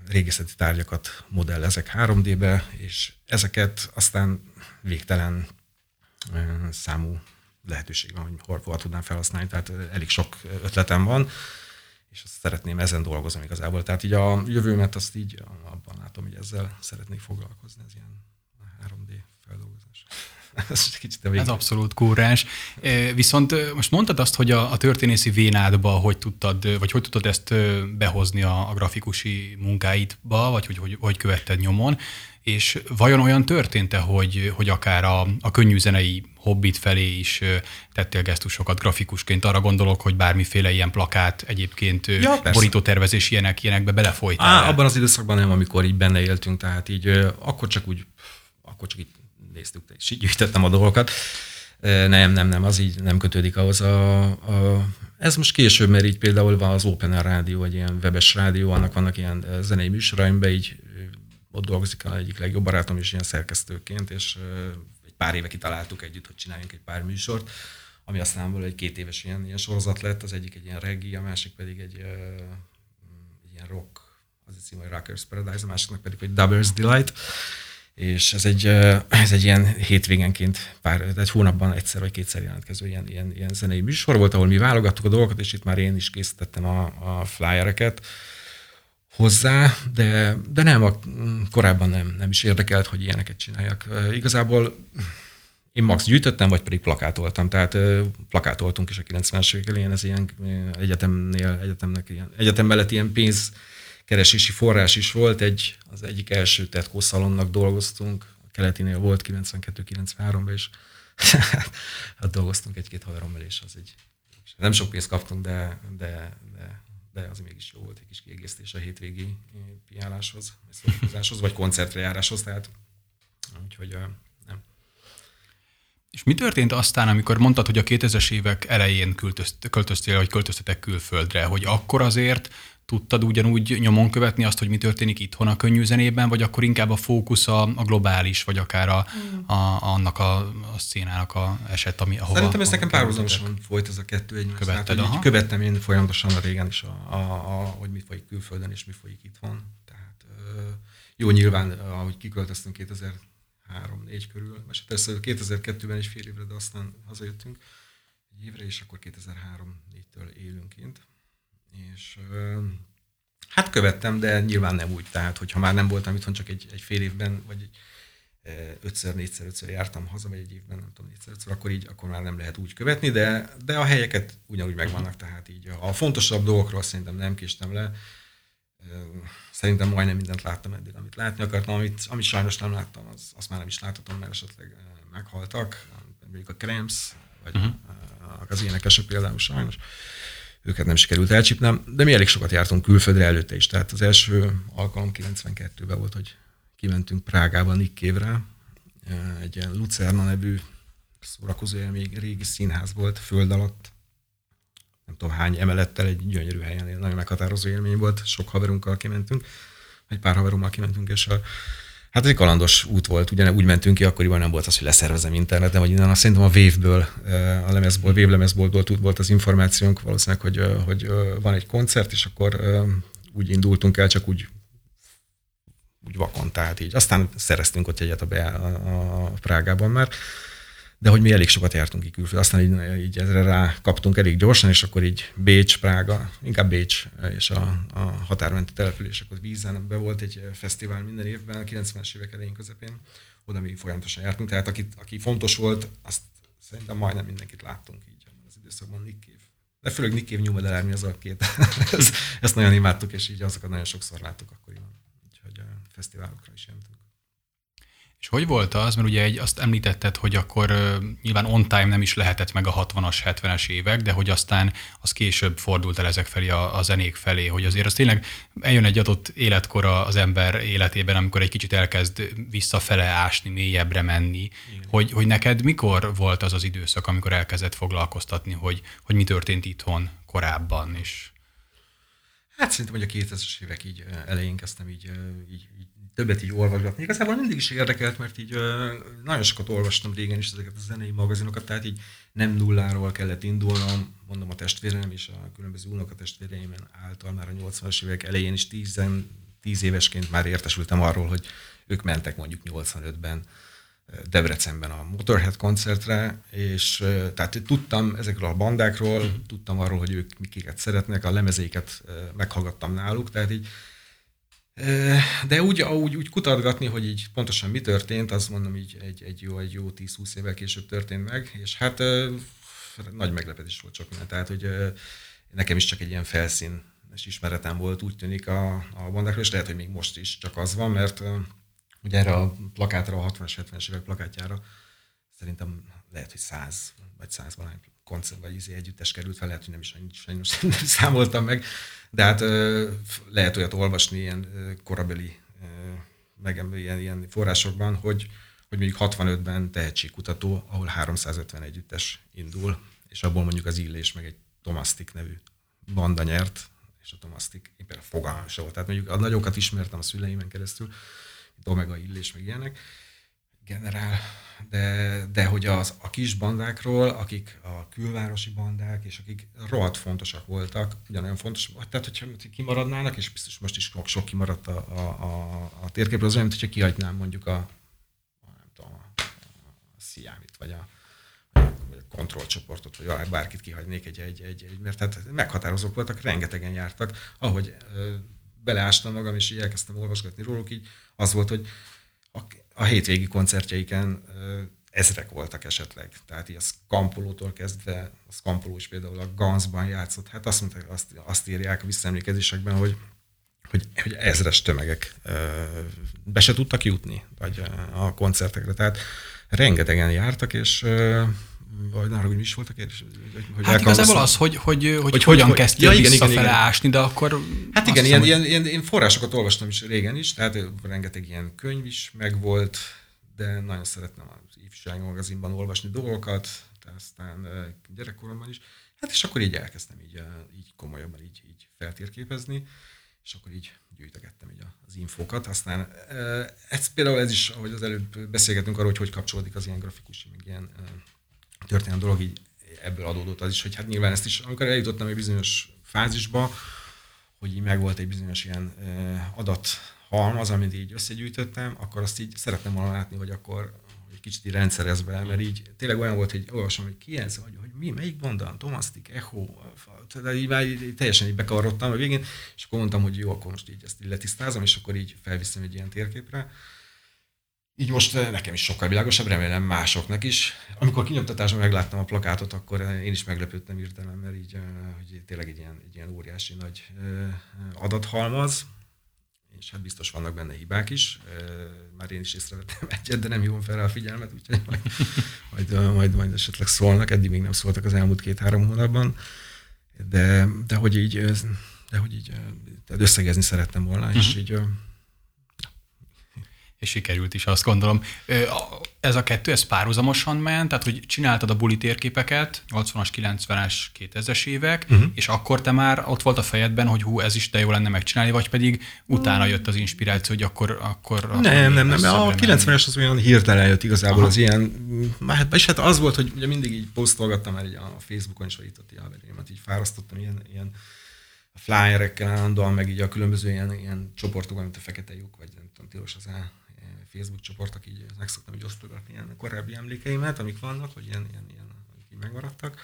régészeti tárgyakat modellezek 3D-be, és ezeket aztán végtelen számú lehetőség van, hogy hol, hol tudnám felhasználni, tehát elég sok ötletem van, és azt szeretném ezen dolgozom igazából. Tehát így a jövőmet azt így abban látom, hogy ezzel szeretnék foglalkozni, ez ilyen 3D feldolgozás. Ez kicsit Ez abszolút kúrás. Viszont most mondtad azt, hogy a, a történészi vénádba hogy tudtad, vagy hogy tudtad ezt behozni a, a grafikusi munkáidba, vagy hogy, hogy, hogy követted nyomon, és vajon olyan történt-e, hogy, hogy akár a, a könnyű hobbit felé is tettél gesztusokat grafikusként? Arra gondolok, hogy bármiféle ilyen plakát egyébként ja, borítótervezés ilyenek, ilyenekbe belefolytál. Á, abban az időszakban nem, amikor így benne éltünk, tehát így akkor csak úgy, akkor csak így néztük, és így gyűjtöttem a dolgokat. Nem, nem, nem, az így nem kötődik ahhoz. A, a, ez most később, mert így például van az Open Air Rádió, egy ilyen webes rádió, annak vannak ilyen zenei műsoraimban, így ott dolgozik a egyik legjobb barátom is ilyen szerkesztőként, és egy pár éve kitaláltuk együtt, hogy csináljunk egy pár műsort, ami aztán belőle egy két éves ilyen, ilyen sorozat lett, az egyik egy ilyen reggae, a másik pedig egy, egy ilyen rock, az egy cím, hogy Rockers Paradise, a másiknak pedig, hogy Dubbers Delight, és ez egy, ez egy ilyen hétvégenként, pár, egy hónapban egyszer vagy kétszer jelentkező ilyen, ilyen, ilyen zenei műsor volt, ahol mi válogattuk a dolgokat, és itt már én is készítettem a, a flyereket hozzá, de, de nem, a, korábban nem, nem is érdekelt, hogy ilyeneket csináljak. Igazából én max gyűjtöttem, vagy pedig plakátoltam. Tehát plakátoltunk is a 90-es évek elején, ez ilyen egyetemnél, egyetemnek ilyen, egyetem mellett ilyen pénz keresési forrás is volt. Egy, az egyik első tetkó szalonnak dolgoztunk, a keletinél volt 92-93-ban, és hát dolgoztunk egy-két haverommal, és az egy nem sok pénzt kaptunk, de, de, de, de az mégis jó volt, egy kis kiegészítés a hétvégi piáláshoz, vagy koncertre járáshoz, tehát úgyhogy nem. És mi történt aztán, amikor mondtad, hogy a 2000-es évek elején költöztél, vagy költöztetek külföldre, hogy akkor azért tudtad ugyanúgy nyomon követni azt, hogy mi történik itthon a könnyű zenében, vagy akkor inkább a fókusz a, a globális, vagy akár a, mm. a, annak a, a szénának a eset, ami, ahova... Szerintem ez nekem párhuzamosan folyt ez a kettő egymás. Követted, tehát, Követtem én folyamatosan a régen is, a, a, a, hogy mi folyik külföldön, és mi folyik itthon. Tehát jó, nyilván, ahogy kiköltöztünk 2003-4 körül, és persze 2002-ben is fél évre, de aztán hazajöttünk egy évre, és akkor 2003-4-től élünk kint és hát követtem, de nyilván nem úgy, tehát hogyha már nem voltam itthon csak egy, egy fél évben, vagy ötször, négyszer, ötször jártam haza, vagy egy évben, nem tudom, négyszer, ötször, akkor így, akkor már nem lehet úgy követni, de, de a helyeket ugyanúgy megvannak, tehát így a fontosabb dolgokról szerintem nem késtem le. Szerintem majdnem mindent láttam eddig, amit látni akartam, amit, amit sajnos nem láttam, az, azt már nem is láthatom, mert esetleg meghaltak, mondjuk a Cramps, vagy uh-huh. az énekesek például sajnos őket nem sikerült elcsípnem, de mi elég sokat jártunk külföldre előtte is. Tehát az első alkalom 92-ben volt, hogy kimentünk Prágába Nikkévre, egy ilyen Lucerna nevű szórakozó még régi színház volt, föld alatt, nem tudom hány emelettel, egy gyönyörű helyen, nagyon meghatározó élmény volt, sok haverunkkal kimentünk, egy pár haverommal kimentünk, és a, Hát ez egy kalandos út volt, ugyan úgy mentünk ki, akkoriban nem volt az, hogy leszervezem interneten, vagy innen, azt szerintem a Wave-ből, a lemezból, Wave lemezboltból volt az információnk valószínűleg, hogy, hogy van egy koncert, és akkor úgy indultunk el, csak úgy úgy vakon, tehát így. Aztán szereztünk ott egyet a, a, a Prágában már de hogy mi elég sokat jártunk ki külföldre, aztán így, így ezre rá kaptunk elég gyorsan, és akkor így Bécs, Prága, inkább Bécs és a, a határmenti települések, ott vízen be volt egy fesztivál minden évben, a 90-es évek elején közepén, oda mi folyamatosan jártunk, tehát aki, aki fontos volt, azt szerintem majdnem mindenkit láttunk így az időszakban Nick. De főleg Nick Cave New Model Army az a két, ezt, ezt nagyon imádtuk, és így azokat nagyon sokszor láttuk akkoriban. Úgyhogy a fesztiválokra is jöntünk. És hogy volt az, mert ugye egy, azt említetted, hogy akkor uh, nyilván on time nem is lehetett meg a 60-as, 70-es évek, de hogy aztán az később fordult el ezek felé, a, a zenék felé, hogy azért az tényleg eljön egy adott életkora az ember életében, amikor egy kicsit elkezd visszafele ásni, mélyebbre menni, hogy, hogy neked mikor volt az az időszak, amikor elkezdett foglalkoztatni, hogy, hogy mi történt itthon korábban is? Hát szerintem, hogy a 2000-es évek így elején kezdtem így, így, így többet így olvasgatni. Igazából mindig is érdekelt, mert így nagyon sokat olvastam régen is ezeket a zenei magazinokat, tehát így nem nulláról kellett indulnom, mondom a testvérem és a különböző unokatestvéreimen által már a 80-as évek elején is 10, 10 évesként már értesültem arról, hogy ők mentek mondjuk 85-ben Debrecenben a Motorhead koncertre, és tehát tudtam ezekről a bandákról, uh-huh. tudtam arról, hogy ők miket szeretnek, a lemezeiket meghallgattam náluk, tehát így de úgy, úgy, úgy kutatgatni, hogy így pontosan mi történt, azt mondom így egy, egy jó, egy jó 10-20 évvel később történt meg, és hát nagy meglepetés volt csak minden. Tehát, hogy nekem is csak egy ilyen felszín és ismeretem volt, úgy tűnik a, a bandákról, és lehet, hogy még most is csak az van, mert ugye erre a plakátra, a 60-as, 70-es évek plakátjára szerintem lehet, hogy 100 vagy 100 valány koncert vagy izé együttes került fel, lehet, hogy nem is sajnos nem számoltam meg, de hát lehet olyat olvasni ilyen korabeli meg ilyen, ilyen forrásokban, hogy, hogy mondjuk 65-ben tehetségkutató, ahol 350 együttes indul, és abból mondjuk az Illés meg egy Tomasztik nevű banda nyert, és a Tomasztik éppen a fogalmam volt. Tehát mondjuk a nagyokat ismertem a szüleimen keresztül, Omega Illés, meg ilyenek, generál, de, de hogy az, a kis bandákról, akik a külvárosi bandák, és akik rohadt fontosak voltak, ugyanolyan fontos, tehát hogyha kimaradnának, és biztos most is sok, sok kimaradt a, a, a, a térképről, az olyan, hogyha kihagynám mondjuk a, a nem tudom, a, a Sziámit, vagy a, vagy a kontrollcsoportot, vagy bárkit kihagynék egy, egy, egy, egy mert hát meghatározók voltak, rengetegen jártak, ahogy beleástam magam, és így elkezdtem olvasgatni róluk, így az volt, hogy a, a hétvégi koncertjeiken ezrek voltak esetleg. Tehát így a Skampolótól kezdve, a Skampoló is például a Gansban játszott, hát azt mondták, azt, azt írják a visszaemlékezésekben, hogy, hogy, hogy ezres tömegek be se tudtak jutni vagy a koncertekre. Tehát rengetegen jártak, és vagy nála, hogy mi is volt a kérdés? Hogy hát igazából az, hogy, hogy, hogy, hogy hogyan hogy, kezdtél ja, igen, igen, igen. ásni, de akkor... Hát igen, ilyen, hogy... ilyen, ilyen, forrásokat olvastam is régen is, tehát rengeteg ilyen könyv is megvolt, de nagyon szeretném az ifjúsági magazinban olvasni dolgokat, aztán gyerekkoromban is. Hát és akkor így elkezdtem így, így komolyabban így, így feltérképezni, és akkor így gyűjtögettem így az infókat. Aztán ez például ez is, ahogy az előbb beszélgetünk arról, hogy hogy kapcsolódik az ilyen grafikus, meg ilyen történelmi dolog, így ebből adódott az is, hogy hát nyilván ezt is, amikor eljutottam egy bizonyos fázisba, hogy így megvolt egy bizonyos ilyen adat halmaz, amit így összegyűjtöttem, akkor azt így szeretném volna látni, hogy akkor egy kicsit így rendszerezve, mert így tényleg olyan volt, hogy olvasom, hogy ki ez, hogy, hogy mi, melyik banda, Tomasztik, Echo, tehát így már így, teljesen így bekavarodtam a végén, és akkor mondtam, hogy jó, akkor most így ezt így letisztázom, és akkor így felviszem egy ilyen térképre. Így most eh, nekem is sokkal világosabb, remélem másoknak is. Amikor kinyomtatásban megláttam a plakátot, akkor én is meglepődtem hirtelen, mert így, eh, hogy tényleg egy ilyen, egy ilyen óriási nagy eh, adathalmaz, és hát biztos vannak benne hibák is. Már én is észrevettem egyet, de nem hívom fel a figyelmet, úgyhogy majd, majd, majd, majd esetleg szólnak. Eddig még nem szóltak az elmúlt két-három hónapban. De, de hogy így, de hogy így összegezni szerettem volna, uh-huh. és mhm. így és sikerült is, azt gondolom. Ez a kettő, ez párhuzamosan ment, tehát hogy csináltad a buli térképeket, 80-as, 90-es, 2000-es évek, uh-huh. és akkor te már ott volt a fejedben, hogy hú, ez is de jó lenne megcsinálni, vagy pedig utána jött az inspiráció, hogy akkor... akkor nem, nem, nem, a 90-es az olyan hirtelen jött igazából Aha. az ilyen, hát, és hát az volt, hogy ugye mindig így posztolgattam már így a Facebookon is, vagy itt a így fárasztottam ilyen, ilyen a flyerekkel állandóan, meg így a különböző ilyen, ilyen csoportokban, mint a Fekete lyuk, vagy nem tudom, tilos az el Facebook csoportok, így meg szoktam így osztogatni ilyen korábbi emlékeimet, amik vannak, vagy ilyen, ilyen, ilyen amik így megmaradtak.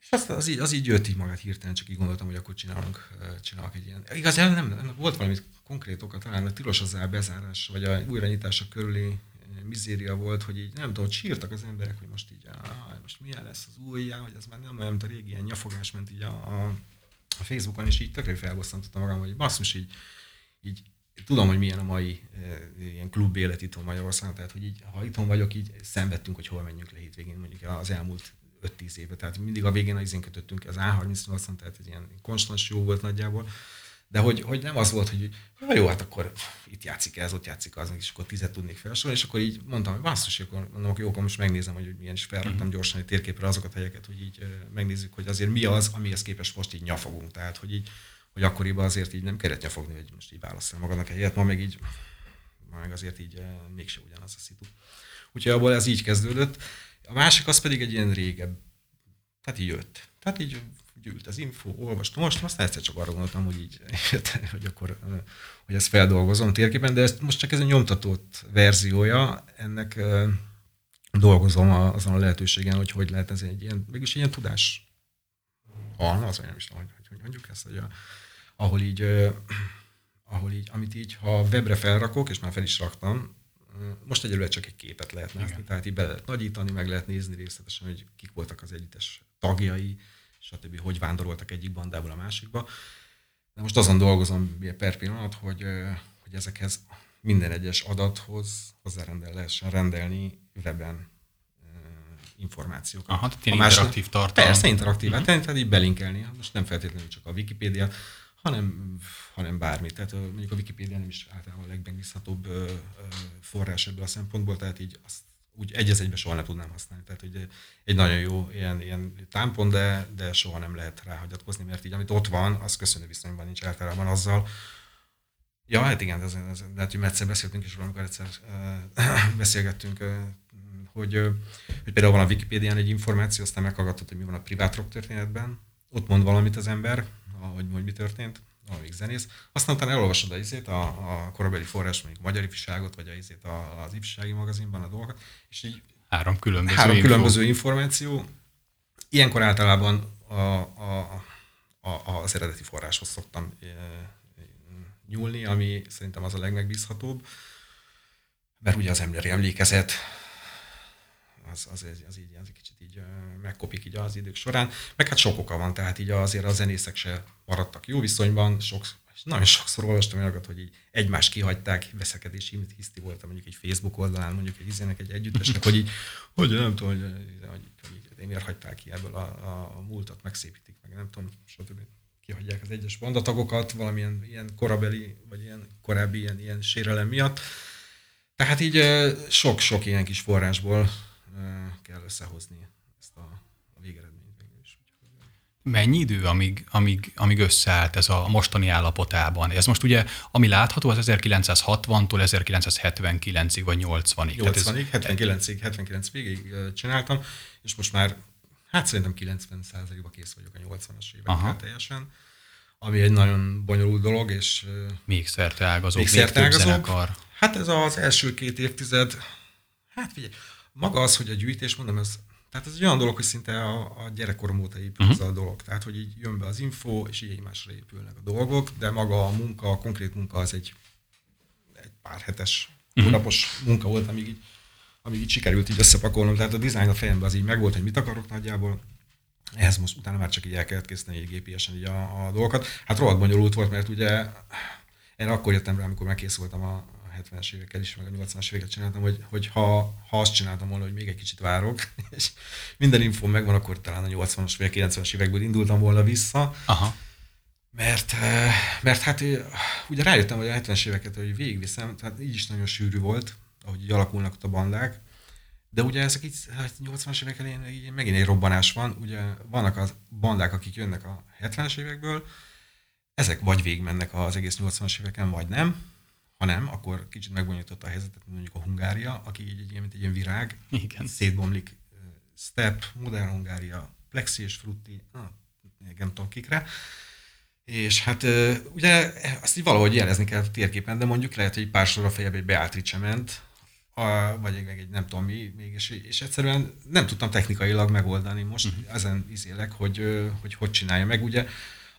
És az, az, így, az így jött így magát hirtelen, csak így gondoltam, hogy akkor csinálunk, csinálok egy ilyen. Igazán nem, nem, volt valami konkrét oka, talán a tilos az bezárás, vagy a újranyitása körüli mizéria volt, hogy így nem tudom, sírtak az emberek, hogy most így, ah, most milyen lesz az újjá, hogy ez már nem olyan, mint a régi ilyen nyafogás ment így a, a, a Facebookon, és így tökre felbosszantottam magam, hogy basszus, így, így tudom, hogy milyen a mai ilyen klub élet itthon Magyarországon, tehát hogy így, ha itthon vagyok, így szenvedtünk, hogy hol menjünk le hétvégén, mondjuk az elmúlt 5-10 éve. Tehát mindig a végén az kötöttünk az A38-on, tehát egy ilyen konstans jó volt nagyjából. De hogy, hogy nem az volt, hogy ha jó, hát akkor itt játszik ez, ott játszik az, és akkor tizet tudnék felsorolni, és akkor így mondtam, hogy basszus, akkor mondom, hogy jó, akkor most megnézem, hogy milyen, is felraktam mhm. gyorsan egy térképre azokat a helyeket, hogy így megnézzük, hogy azért mi az, amihez képest most így nyafogunk. Tehát, hogy így, hogy akkoriban azért így nem kellett nyafogni, hogy most így válaszol magadnak egy helyet, ma meg így, ma meg azért így mégse ugyanaz a szitu. Úgyhogy abból ez így kezdődött. A másik az pedig egy ilyen régebb, tehát így jött. Tehát így gyűlt az info, olvastam, most aztán egyszer csak arra gondoltam, hogy így, hogy akkor, hogy ezt feldolgozom térképen, de ezt most csak ez a nyomtatott verziója, ennek dolgozom azon a lehetőségen, hogy hogy lehet ez egy ilyen, mégis ilyen tudás halna, az nem is tudom, hogy, hogy mondjuk ezt, hogy a, ahol így, ahol így, amit így, ha webre felrakok, és már fel is raktam, most egyelőre csak egy képet lehet látni, Igen. tehát így be lehet nagyítani, meg lehet nézni részletesen, hogy kik voltak az együttes tagjai, stb. hogy vándoroltak egyik bandából a másikba. De most azon dolgozom per pillanat, hogy, hogy ezekhez minden egyes adathoz hozzárendel lehessen rendelni weben információkat. Aha, tehát ilyen interaktív tartalom. Persze, interaktív, uh-huh. tehát így belinkelni. Most nem feltétlenül csak a Wikipédia, hanem, hanem bármi. Tehát mondjuk a Wikipédia nem is általában a legmegbízhatóbb forrás ebből a szempontból, tehát így azt úgy egy egybe soha nem tudnám használni. Tehát hogy egy nagyon jó ilyen, ilyen támpont, de, de soha nem lehet ráhagyatkozni, mert így amit ott van, az köszönő viszonyban nincs általában azzal. Ja, hát igen, ez, ez, lehet, hogy egyszer beszéltünk is valamikor egyszer uh, beszélgettünk, uh, hogy, uh, hogy például van a Wikipédián egy információ, aztán meghallgatod, hogy mi van a privát rock történetben, ott mond valamit az ember, hogy, hogy mi történt, valamelyik zenész, aztán utána elolvasod a izét, a, a korabeli forrás, mondjuk magyar ifjúságot, vagy a izét a, az ifjúsági magazinban a dolgokat, és így három különböző, három info. különböző információ. Ilyenkor általában a, a, a, az eredeti forráshoz szoktam e, nyúlni, ami szerintem az a legmegbízhatóbb, mert ugye az emberi emlékezet az, az, az, az így az egy kicsit így megkopik így az idők során. Meg hát sok oka van, tehát így azért a zenészek se maradtak jó viszonyban, sok, nagyon sokszor olvastam olyanokat, hogy így egymást kihagyták, veszekedési hiszti voltam mondjuk egy Facebook oldalán, mondjuk egy izének, egy együttesnek, hogy így, hogy nem tudom, hogy, hogy, hogy, miért hagyták ki ebből a, a múltat, megszépítik, meg nem tudom, stb. kihagyják az egyes bandatagokat valamilyen ilyen korabeli, vagy ilyen korábbi ilyen, ilyen sérelem miatt. Tehát így sok-sok ilyen kis forrásból kell összehozni ezt a, a végeredményt végül is. Mennyi idő, amíg, amíg, amíg összeállt ez a mostani állapotában? Ez most ugye, ami látható, az 1960-tól 1979-ig vagy 80-ig. 80-ig, 79-ig, 79 végig csináltam, és most már hát szerintem 90%-ba kész vagyok a 80-as évekkel teljesen ami egy nagyon bonyolult dolog, és... Még szerteágazó, még, még Hát ez az első két évtized, hát figyelj, maga az, hogy a gyűjtés, mondom, ez, tehát ez egy olyan dolog, hogy szinte a, a gyerekkorom óta épül uh-huh. a dolog. Tehát, hogy így jön be az info, és így egymásra épülnek a dolgok, de maga a munka, a konkrét munka az egy, egy pár hetes, uh-huh. napos munka volt, amíg így, amíg így sikerült így összepakolnom. Tehát a dizájn a fejemben az így megvolt, hogy mit akarok nagyjából, ehhez most utána már csak így el kellett készíteni egy gépiesen így a, a dolgokat. Hát rohadt bonyolult volt, mert ugye én akkor jöttem rá, amikor megkészültem a, 70-es évekkel is, meg a 80-as éveket csináltam, hogy, hogy ha, ha azt csináltam volna, hogy még egy kicsit várok, és minden info megvan, akkor talán a 80-as vagy a 90-es évekből indultam volna vissza. Aha. Mert, eh, mert hát eh, ugye rájöttem, hogy a 70-es éveket, hogy végigviszem, tehát így is nagyon sűrű volt, ahogy így alakulnak ott a bandák, de ugye ezek így, hát 80-as évek elején így megint egy robbanás van, ugye vannak az bandák, akik jönnek a 70-es évekből, ezek vagy végigmennek az egész 80-as éveken, vagy nem, ha nem, akkor kicsit megbonyolította a helyzetet, mondjuk a Hungária, aki így, egy, mint egy ilyen virág, Igen. szétbomlik Step, Modern Hungária, Plexi és Frutti, ah, nem tudom kikre. És hát ugye azt így valahogy jelezni kell a térképen, de mondjuk lehet, hogy egy pár sorra fejebb egy Beatrice ment, a, vagy egy, egy nem tudom mi, mégis, és egyszerűen nem tudtam technikailag megoldani. Most uh-huh. ezen izélek, hogy, hogy hogy csinálja meg. Ugye,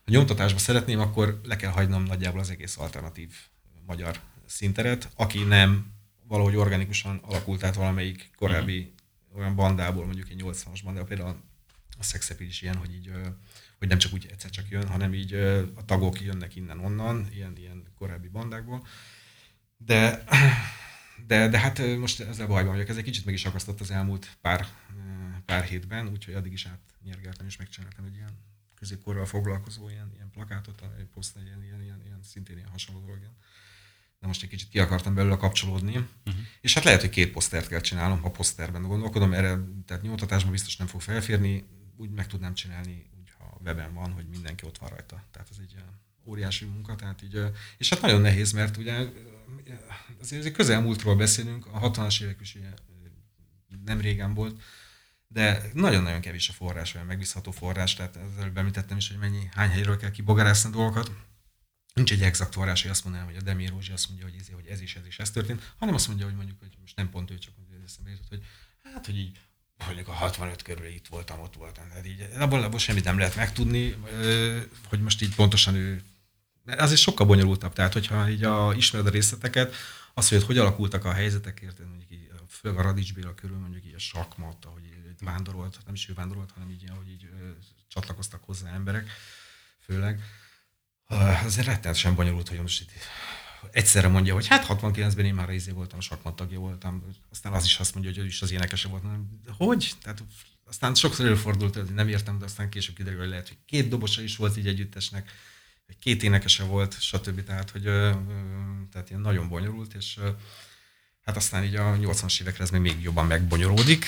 ha nyomtatásba szeretném, akkor le kell hagynom nagyjából az egész alternatív magyar szinteret, aki nem valahogy organikusan alakult át valamelyik korábbi uh-huh. olyan bandából, mondjuk egy 80-as bandából, például a Sex is ilyen, hogy így hogy nem csak úgy egyszer csak jön, hanem így a tagok jönnek innen-onnan, ilyen, ilyen korábbi bandákból. De, de, de hát most ezzel bajban vagyok, ez egy kicsit meg is akasztott az elmúlt pár, pár hétben, úgyhogy addig is átnyergeltem és megcsináltam egy ilyen középkorral foglalkozó ilyen, ilyen plakátot, egy poszt, ilyen, ilyen, ilyen, ilyen, szintén ilyen hasonló dolog. Ilyen. De most egy kicsit ki akartam belőle kapcsolódni. Uh-huh. És hát lehet, hogy két posztert kell csinálnom, ha poszterben gondolkodom, erre, tehát nyomtatásban biztos nem fog felférni, úgy meg tudnám csinálni, úgy, ha weben van, hogy mindenki ott van rajta. Tehát ez egy óriási munka, tehát így, és hát nagyon nehéz, mert ugye azért egy közelmúltról beszélünk, a 60-as évek is ugye nem régen volt, de nagyon-nagyon kevés a forrás, olyan megbízható forrás, tehát ezzel említettem is, hogy mennyi, hány helyről kell kibogarászni dolgokat. Nincs egy exakt forrás, hogy azt mondanám, hogy a Demir Rózsi azt mondja, hogy ez, hogy ez is, ez is, ez történt, hanem azt mondja, hogy mondjuk, hogy most nem pont ő, csak hogy eszembe jutott, hogy hát, hogy így mondjuk a 65 körül itt voltam, ott voltam. Tehát így, abból, abból semmit nem lehet megtudni, hogy most így pontosan ő az is sokkal bonyolultabb, tehát hogyha így a, ismered a részleteket, az, hogy hogy alakultak a helyzetek, érted, mondjuk így, főleg a Radics Béla körül, mondjuk így a sakmat, ahogy így vándorolt, nem is ő vándorolt, hanem így, ahogy így csatlakoztak hozzá emberek, főleg. Azért rettenetesen bonyolult, hogy most itt egyszerre mondja, hogy hát 69-ben én már izé voltam, sakmat tagja voltam, aztán az is azt mondja, hogy ő is az énekese volt. De hogy? Tehát aztán sokszor előfordult, hogy nem értem, de aztán később kiderül, hogy lehet, hogy két dobosa is volt így együttesnek két énekese volt, stb. Tehát, hogy tehát ilyen nagyon bonyolult, és hát aztán így a 80-as évekre ez még jobban megbonyolódik,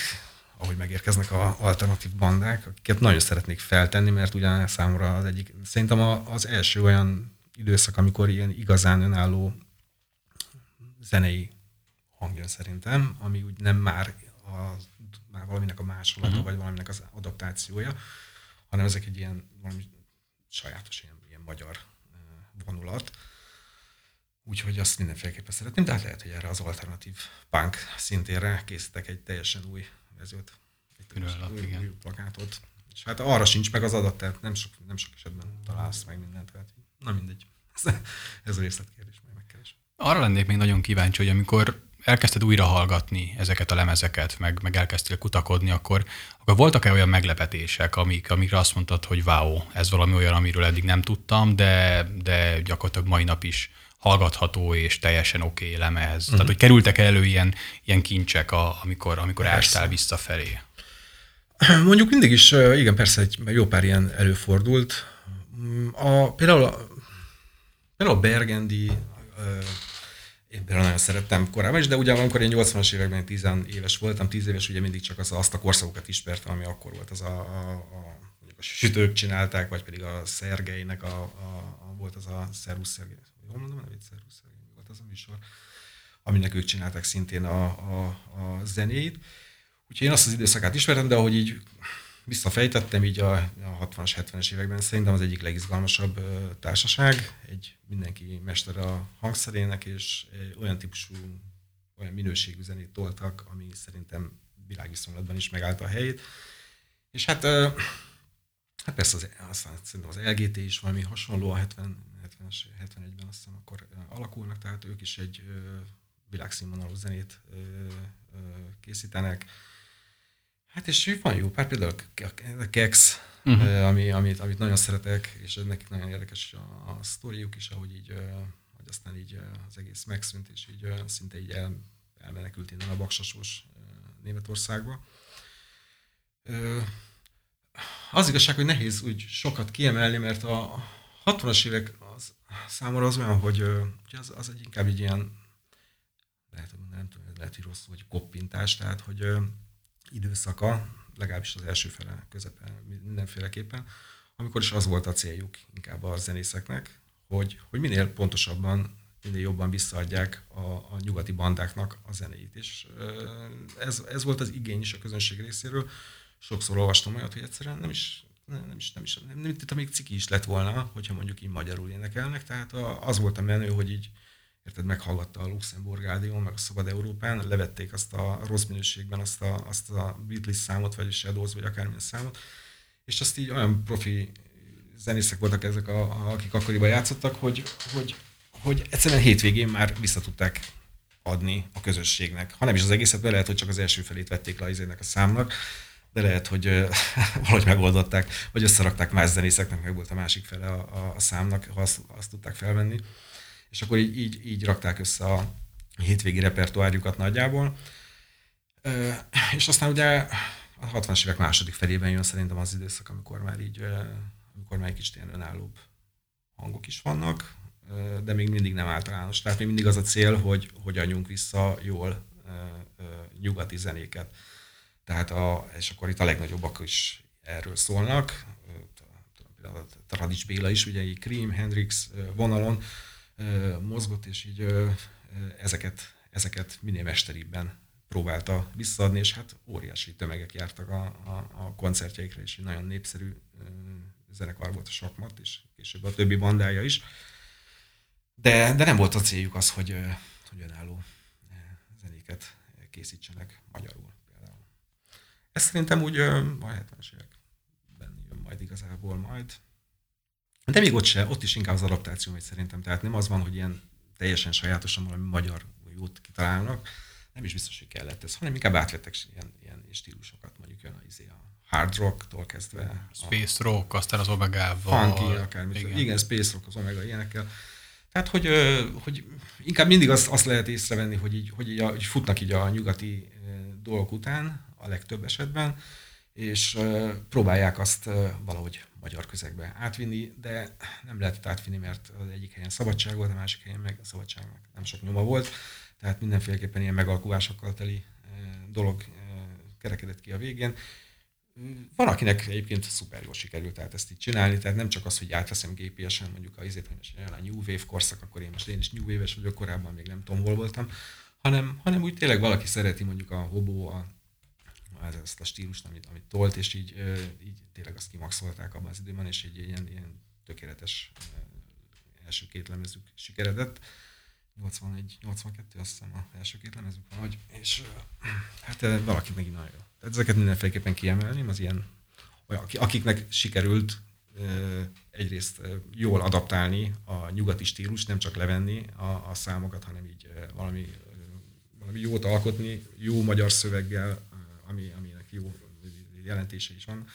ahogy megérkeznek a alternatív bandák, akiket nagyon szeretnék feltenni, mert ugyan számomra az egyik, szerintem az első olyan időszak, amikor ilyen igazán önálló zenei hangja szerintem, ami úgy nem már, a, már valaminek a másolata, uh-huh. vagy valaminek az adaptációja, hanem ezek egy ilyen valami sajátos ilyen magyar vonulat. Úgyhogy azt mindenféleképpen szeretném, de hát lehet, hogy erre az alternatív punk szintére készítek egy teljesen új vezőt, egy új, új, új plakátot. És hát arra sincs meg az adat, tehát nem sok, nem sok esetben találsz meg mindent. Tehát, na mindegy. Ez a részletkérdés, majd megkeres. Arra lennék még nagyon kíváncsi, hogy amikor elkezdted újra hallgatni ezeket a lemezeket, meg, meg elkezdtél kutakodni, akkor, akkor voltak-e olyan meglepetések, amik, amikre azt mondtad, hogy wow, ez valami olyan, amiről eddig nem tudtam, de, de gyakorlatilag mai nap is hallgatható és teljesen oké okay lemez. Uh-huh. Tehát, hogy kerültek elő ilyen, ilyen kincsek, a, amikor, amikor persze. ástál visszafelé? Mondjuk mindig is, igen, persze egy jó pár ilyen előfordult. A, például, a, például a Bergendi én például nagyon szerettem korábban is, de ugye amikor én 80-as években 10 éves voltam, 10 éves ugye mindig csak az, azt a korszakokat ismertem, ami akkor volt. Az a, a, a, a sütők csinálták, vagy pedig a Szergeinek a, a, a volt az a Szervusz Szergei, jól mondom a nevét, Szervusz volt az a műsor, aminek ők csinálták szintén a, a, a zenét. Úgyhogy én azt az időszakát ismerem, de ahogy így visszafejtettem így a, a 60-as, 70-es években, szerintem az egyik legizgalmasabb társaság, egy mindenki mester a hangszerének, és olyan típusú, olyan minőségű zenét toltak, ami szerintem világviszonylatban is megállta a helyét. És hát, hát persze az, aztán szerintem az LGT is valami hasonló a 70, 70-es, 71-ben azt hiszem akkor alakulnak, tehát ők is egy világszínvonalú zenét készítenek Hát és van jó pár, például a Kex, uh-huh. ami, amit, amit nagyon szeretek, és nekik nagyon érdekes a, a sztoriuk is, ahogy így, hogy aztán így az egész megszűnt, és így szinte így el, elmenekült innen a Baksasós Németországba. Az igazság, hogy nehéz úgy sokat kiemelni, mert a 60-as évek számomra az olyan, hogy az, az egy inkább egy ilyen, lehet, nem tudom, lehet, hogy rossz, hogy koppintás, tehát, hogy időszaka, legalábbis az első fele közepe mindenféleképpen, amikor is az volt a céljuk inkább a zenészeknek, hogy, hogy minél pontosabban, minél jobban visszaadják a, a nyugati bandáknak a zenéit. És ez, ez volt az igény is a közönség részéről. Sokszor olvastam olyat, hogy egyszerűen nem is nem, is, nem is, nem, nem, nem még ciki is lett volna, hogyha mondjuk így magyarul énekelnek, tehát az volt a menő, hogy így érted, meghallgatta a Luxemburg Rádió, meg a Szabad Európán, levették azt a rossz minőségben azt a, azt a Beatles számot, vagy a Shadows, vagy akármilyen számot, és azt így olyan profi zenészek voltak ezek, a, a, akik akkoriban játszottak, hogy, hogy, hogy egyszerűen hétvégén már vissza tudták adni a közösségnek. Ha nem is az egészet, be lehet, hogy csak az első felét vették le a számnak, de lehet, hogy valahogy megoldották, vagy összerakták más zenészeknek, meg volt a másik fele a, a, a számnak, ha azt, azt tudták felvenni. És akkor így, így, így rakták össze a hétvégi repertoárjukat nagyjából. És aztán ugye a 60-as évek második felében jön szerintem az időszak, amikor már így, amikor már egy kicsit ilyen önállóbb hangok is vannak, de még mindig nem általános. Tehát még mindig az a cél, hogy hogy adjunk vissza jól nyugati zenéket. Tehát a, és akkor itt a legnagyobbak is erről szólnak. Radics Béla is, ugye egy Cream, Hendrix vonalon mozgott, és így ezeket, ezeket minél mesteribben próbálta visszaadni, és hát óriási tömegek jártak a, a, a koncertjeikre, és egy nagyon népszerű zenekar volt a Sakmat, és később a többi bandája is. De, de nem volt a céljuk az, hogy, hogy önálló zenéket készítsenek magyarul. Ez szerintem úgy a 70-es években jön majd igazából majd. De még ott se, ott is inkább az adaptáció megy szerintem. Tehát nem az van, hogy ilyen teljesen sajátosan valami magyar jót kitalálnak, nem is biztos, hogy kellett ez, hanem inkább átvettek ilyen, ilyen stílusokat, mondjuk jön a, izé, a hard rocktól kezdve. Space a, rock, aztán az omegával. Funky, akármi. Igen. igen, space rock, az omega ilyenekkel. Tehát, hogy, hogy inkább mindig azt, azt lehet észrevenni, hogy, így, hogy, így a, hogy futnak így a nyugati dolgok után, a legtöbb esetben, és próbálják azt valahogy magyar közegbe átvinni, de nem lehet átvinni, mert az egyik helyen szabadság volt, a másik helyen meg a szabadságnak nem sok nyoma volt, tehát mindenféleképpen ilyen megalkulásokkal teli dolog kerekedett ki a végén. Van, akinek egyébként szuper jól sikerült tehát ezt így csinálni, tehát nem csak az, hogy átveszem gépiesen mondjuk a izét, hogy most jön a New Wave korszak, akkor én most én is New Wave-es vagyok, korábban még nem tudom, hol voltam, hanem, hanem úgy tényleg valaki szereti mondjuk a hobó, a, ezt a stílust, amit, amit tolt, és így, így tényleg azt kimaxolták abban az időben, és így ilyen, ilyen tökéletes első két lemezük sikeredett. 81, 82 azt hiszem a első két lemezük vagy, és hát valaki megint nagyon jó. Tehát ezeket mindenféleképpen kiemelném, az ilyen, akiknek sikerült egyrészt jól adaptálni a nyugati stílus, nem csak levenni a, a számokat, hanem így valami, valami jót alkotni, jó magyar szöveggel, ami, aminek jó jelentése is van,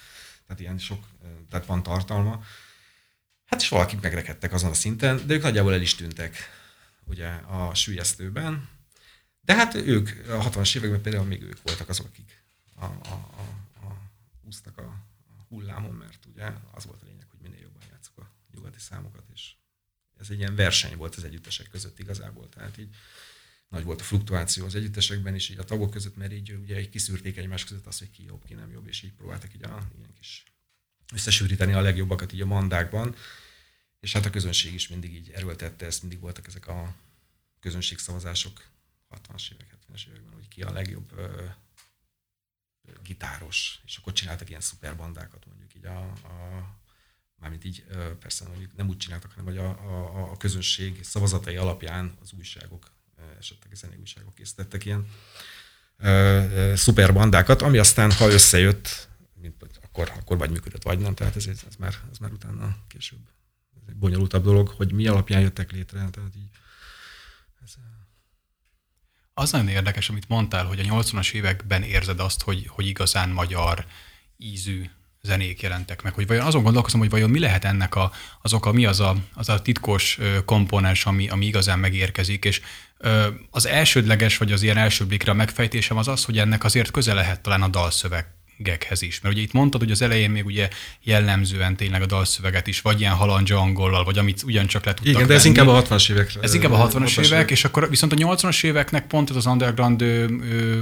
tehát ilyen sok, tehát van tartalma. Hát is valakik megrekedtek azon a szinten, de ők nagyjából el is tűntek ugye a sülyeztőben. De hát ők a 60-as években például még ők voltak azok, akik a, a, a, a, úsztak a, hullámon, mert ugye az volt a lényeg, hogy minél jobban játszok a nyugati számokat, és ez egy ilyen verseny volt az együttesek között igazából. Tehát így nagy volt a fluktuáció az együttesekben is, így a tagok között, mert így ugye így kiszűrték egymás között azt, hogy ki jobb, ki nem jobb, és így próbáltak így a ilyen kis összesűríteni a legjobbakat így a mandákban. És hát a közönség is mindig így erőltette ezt, mindig voltak ezek a közönségszavazások 60-as évek, 70-es években, hogy ki a legjobb ö, gitáros, és akkor csináltak ilyen szuperbandákat, mondjuk így a, a mármint így persze mondjuk nem úgy csináltak, hanem hogy a, a, a közönség szavazatai alapján az újságok, esetleg a zenei újságok készítettek ilyen szuperbandákat, ami aztán, ha összejött, mint, akkor, akkor vagy működött, vagy nem, tehát ez, ez, már, ez már utána később. Ez egy bonyolultabb dolog, hogy mi alapján jöttek létre, tehát így ez, az nagyon érdekes, amit mondtál, hogy a 80-as években érzed azt, hogy, hogy igazán magyar ízű zenék jelentek meg, hogy vajon azon gondolkozom, hogy vajon mi lehet ennek a, az oka, mi az a, az a titkos komponens, ami, ami igazán megérkezik, és az elsődleges, vagy az ilyen első blikre a megfejtésem az az, hogy ennek azért köze lehet talán a dalszöveg geghez is. Mert ugye itt mondtad, hogy az elején még ugye jellemzően tényleg a dalszöveget is, vagy ilyen halandzsa angollal, vagy amit ugyancsak le tudtak Igen, de ez venni. inkább a 60-as évekre. Ez inkább a 60-as évek, évek, és akkor viszont a 80-as éveknek pont az underground ö, ö,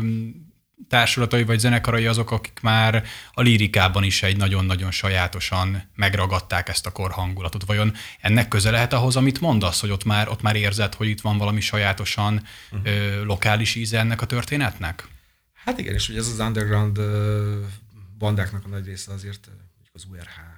társulatai vagy zenekarai azok, akik már a lirikában is egy nagyon-nagyon sajátosan megragadták ezt a korhangulatot. Vajon ennek köze lehet ahhoz, amit mondasz, hogy ott már, ott már érzed, hogy itt van valami sajátosan uh-huh. ö, lokális íze ennek a történetnek? Hát igen, és ugye ez az underground bandáknak a nagy része azért az URH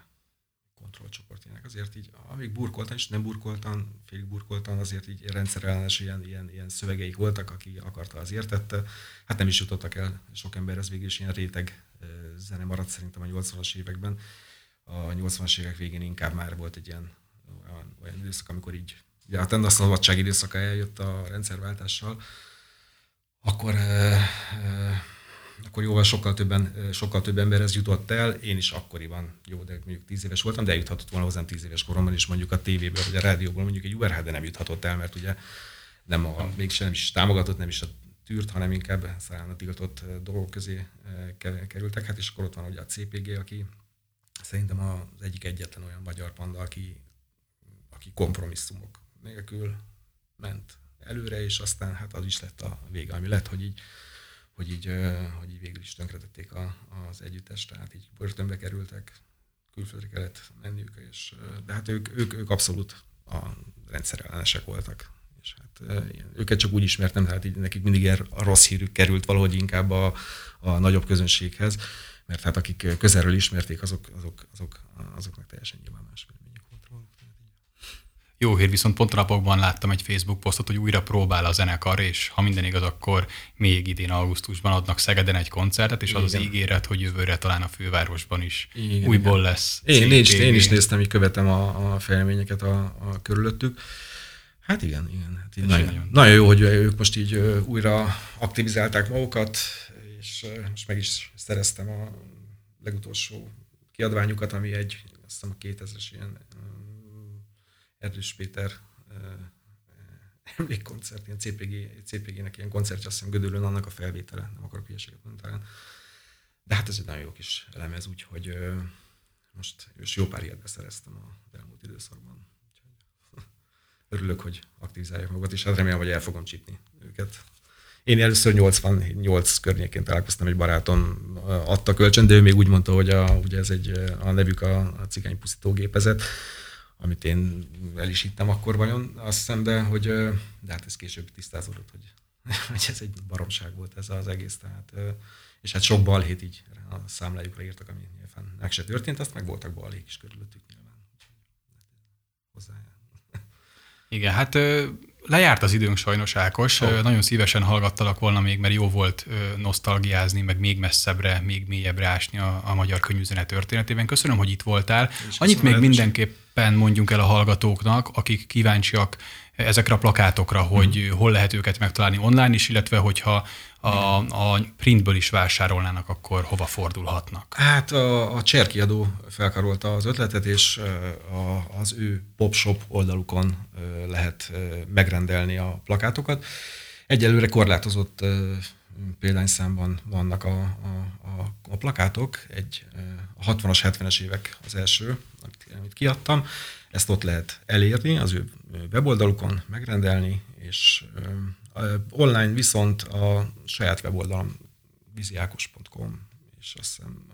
azért így, amíg burkoltan és nem burkoltan, félig burkoltan, azért így rendszerellenes ilyen, ilyen, ilyen szövegeik voltak, aki akarta, az értette. Hát nem is jutottak el sok ember, ez végül is ilyen réteg zene maradt szerintem a 80-as években. A 80-as évek végén inkább már volt egy ilyen olyan, olyan időszak, amikor így, ugye hát a szabadság időszaka eljött a rendszerváltással, akkor akkor jóval sokkal, többen, sokkal több emberhez jutott el. Én is akkoriban, jó, de mondjuk tíz éves voltam, de eljuthatott volna hozzám tíz éves koromban is mondjuk a tévéből, vagy a rádióból mondjuk egy URH, de nem juthatott el, mert ugye nem a, mégsem nem is támogatott, nem is a tűrt, hanem inkább szállán a tiltott dolgok közé kerültek. Hát és akkor ott van ugye a CPG, aki szerintem az egyik egyetlen olyan magyar panda, aki, aki kompromisszumok nélkül ment előre, és aztán hát az is lett a vége, ami lett, hogy így, hogy így, hogy így végül is tönkretették a, az együttest, tehát így börtönbe kerültek, külföldre kellett menniük, és, de hát ők, ők, ők abszolút a rendszerellenesek voltak. És hát őket csak úgy ismertem, tehát így nekik mindig a rossz hírük került valahogy inkább a, a nagyobb közönséghez, mert hát akik közelről ismerték, azok, azok, azok, azoknak teljesen nyilván más jó hír, viszont pont napokban láttam egy Facebook posztot, hogy újra próbál a zenekar, és ha minden igaz, akkor még idén augusztusban adnak Szegeden egy koncertet, és az igen. az ígéret, hogy jövőre talán a fővárosban is igen, újból igen. lesz. Én, én, is, én is néztem, hogy követem a, a fejleményeket a, a körülöttük. Hát igen, igen. Hát így nagyon, nagyon, nagyon jó, hogy ők most így újra aktivizálták magukat, és most meg is szereztem a legutolsó kiadványukat, ami egy, azt hiszem a 2000-es ilyen Erdős Péter emlékkoncert, ilyen CPG, CPG-nek ilyen koncertje, azt hiszem Gödöllön annak a felvétele, nem akarok hülyeséget mondani De hát ez egy nagyon jó kis elemez, úgyhogy most és jó pár ilyet beszereztem a elmúlt időszakban. Úgyhogy örülök, hogy aktivizálják magukat, és hát remélem, hogy el fogom csípni őket. Én először 88 környékén találkoztam, egy barátom adta kölcsön, de ő még úgy mondta, hogy a, ugye ez egy, a nevük a, a cigány pusztítógépezet, amit én el is hittem akkor vajon, azt hiszem, de, hogy, de hát ez később tisztázódott, hogy, hogy ez egy baromság volt ez az egész. Tehát, és hát sok balhét így a számlájukra írtak, ami nyilván meg se történt, azt meg voltak balhék is körülöttük nyilván. Hozzá. Igen, hát lejárt az időnk sajnos, Ákos. Oh. Nagyon szívesen hallgattalak volna még, mert jó volt nosztalgiázni, meg még messzebbre, még mélyebbre ásni a, a magyar könyvüzenet történetében. Köszönöm, hogy itt voltál. És Annyit még mindenképpen mondjunk el a hallgatóknak, akik kíváncsiak ezekre a plakátokra, hogy hmm. hol lehet őket megtalálni online is, illetve hogyha a, a printből is vásárolnának, akkor hova fordulhatnak? Hát a, a Cserkiadó felkarolta az ötletet, és a, az ő popshop oldalukon lehet megrendelni a plakátokat. Egyelőre korlátozott példányszámban vannak a, a, a, a plakátok. Egy a 60-as, 70-es évek az első, amit, kiadtam. Ezt ott lehet elérni, az ő weboldalukon megrendelni, és online viszont a saját weboldalam viziákos.com, és azt hiszem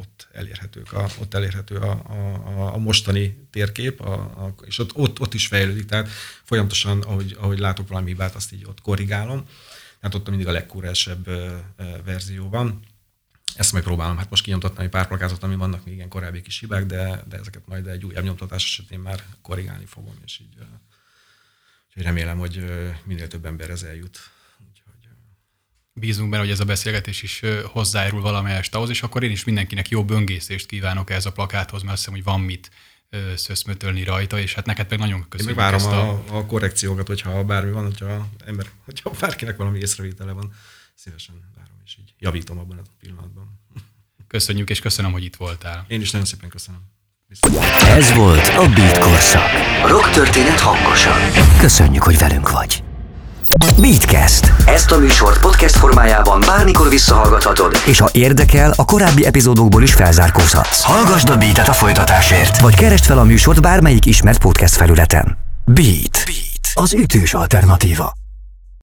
ott elérhetők a, ott elérhető a, a, a mostani térkép, a, a, és ott, ott, ott is fejlődik, tehát folyamatosan, ahogy, ahogy látok valami hibát, azt így ott korrigálom. Tehát ott mindig a legkúrásebb verzió van. Ezt majd próbálom. Hát most kinyomtattam egy pár plakátot, ami vannak még ilyen korábbi kis hibák, de, de ezeket majd egy újabb nyomtatás esetén már korrigálni fogom, és így Úgyhogy remélem, hogy minél több ember ez eljut. Úgyhogy... Bízunk benne, hogy ez a beszélgetés is hozzájárul valamelyest ahhoz, és akkor én is mindenkinek jó böngészést kívánok ez a plakáthoz, mert azt hiszem, hogy van mit szöszmötölni rajta, és hát neked meg nagyon köszönjük. Én várom a... A, a korrekciókat, hogyha bármi van, hogyha, ember, hogyha bárkinek valami észrevétele van, szívesen várom, és így javítom abban a pillanatban. Köszönjük, és köszönöm, hogy itt voltál. Én is nagyon szépen köszönöm. Ez volt a Beat Korszak. Rock történet hangosan. Köszönjük, hogy velünk vagy. Beatcast. Ezt a műsort podcast formájában bármikor visszahallgathatod, és ha érdekel, a korábbi epizódokból is felzárkózhatsz. Hallgasd a Beat-et a folytatásért, vagy keresd fel a műsort bármelyik ismert podcast felületen. Beat. Beat. Az ütős alternatíva.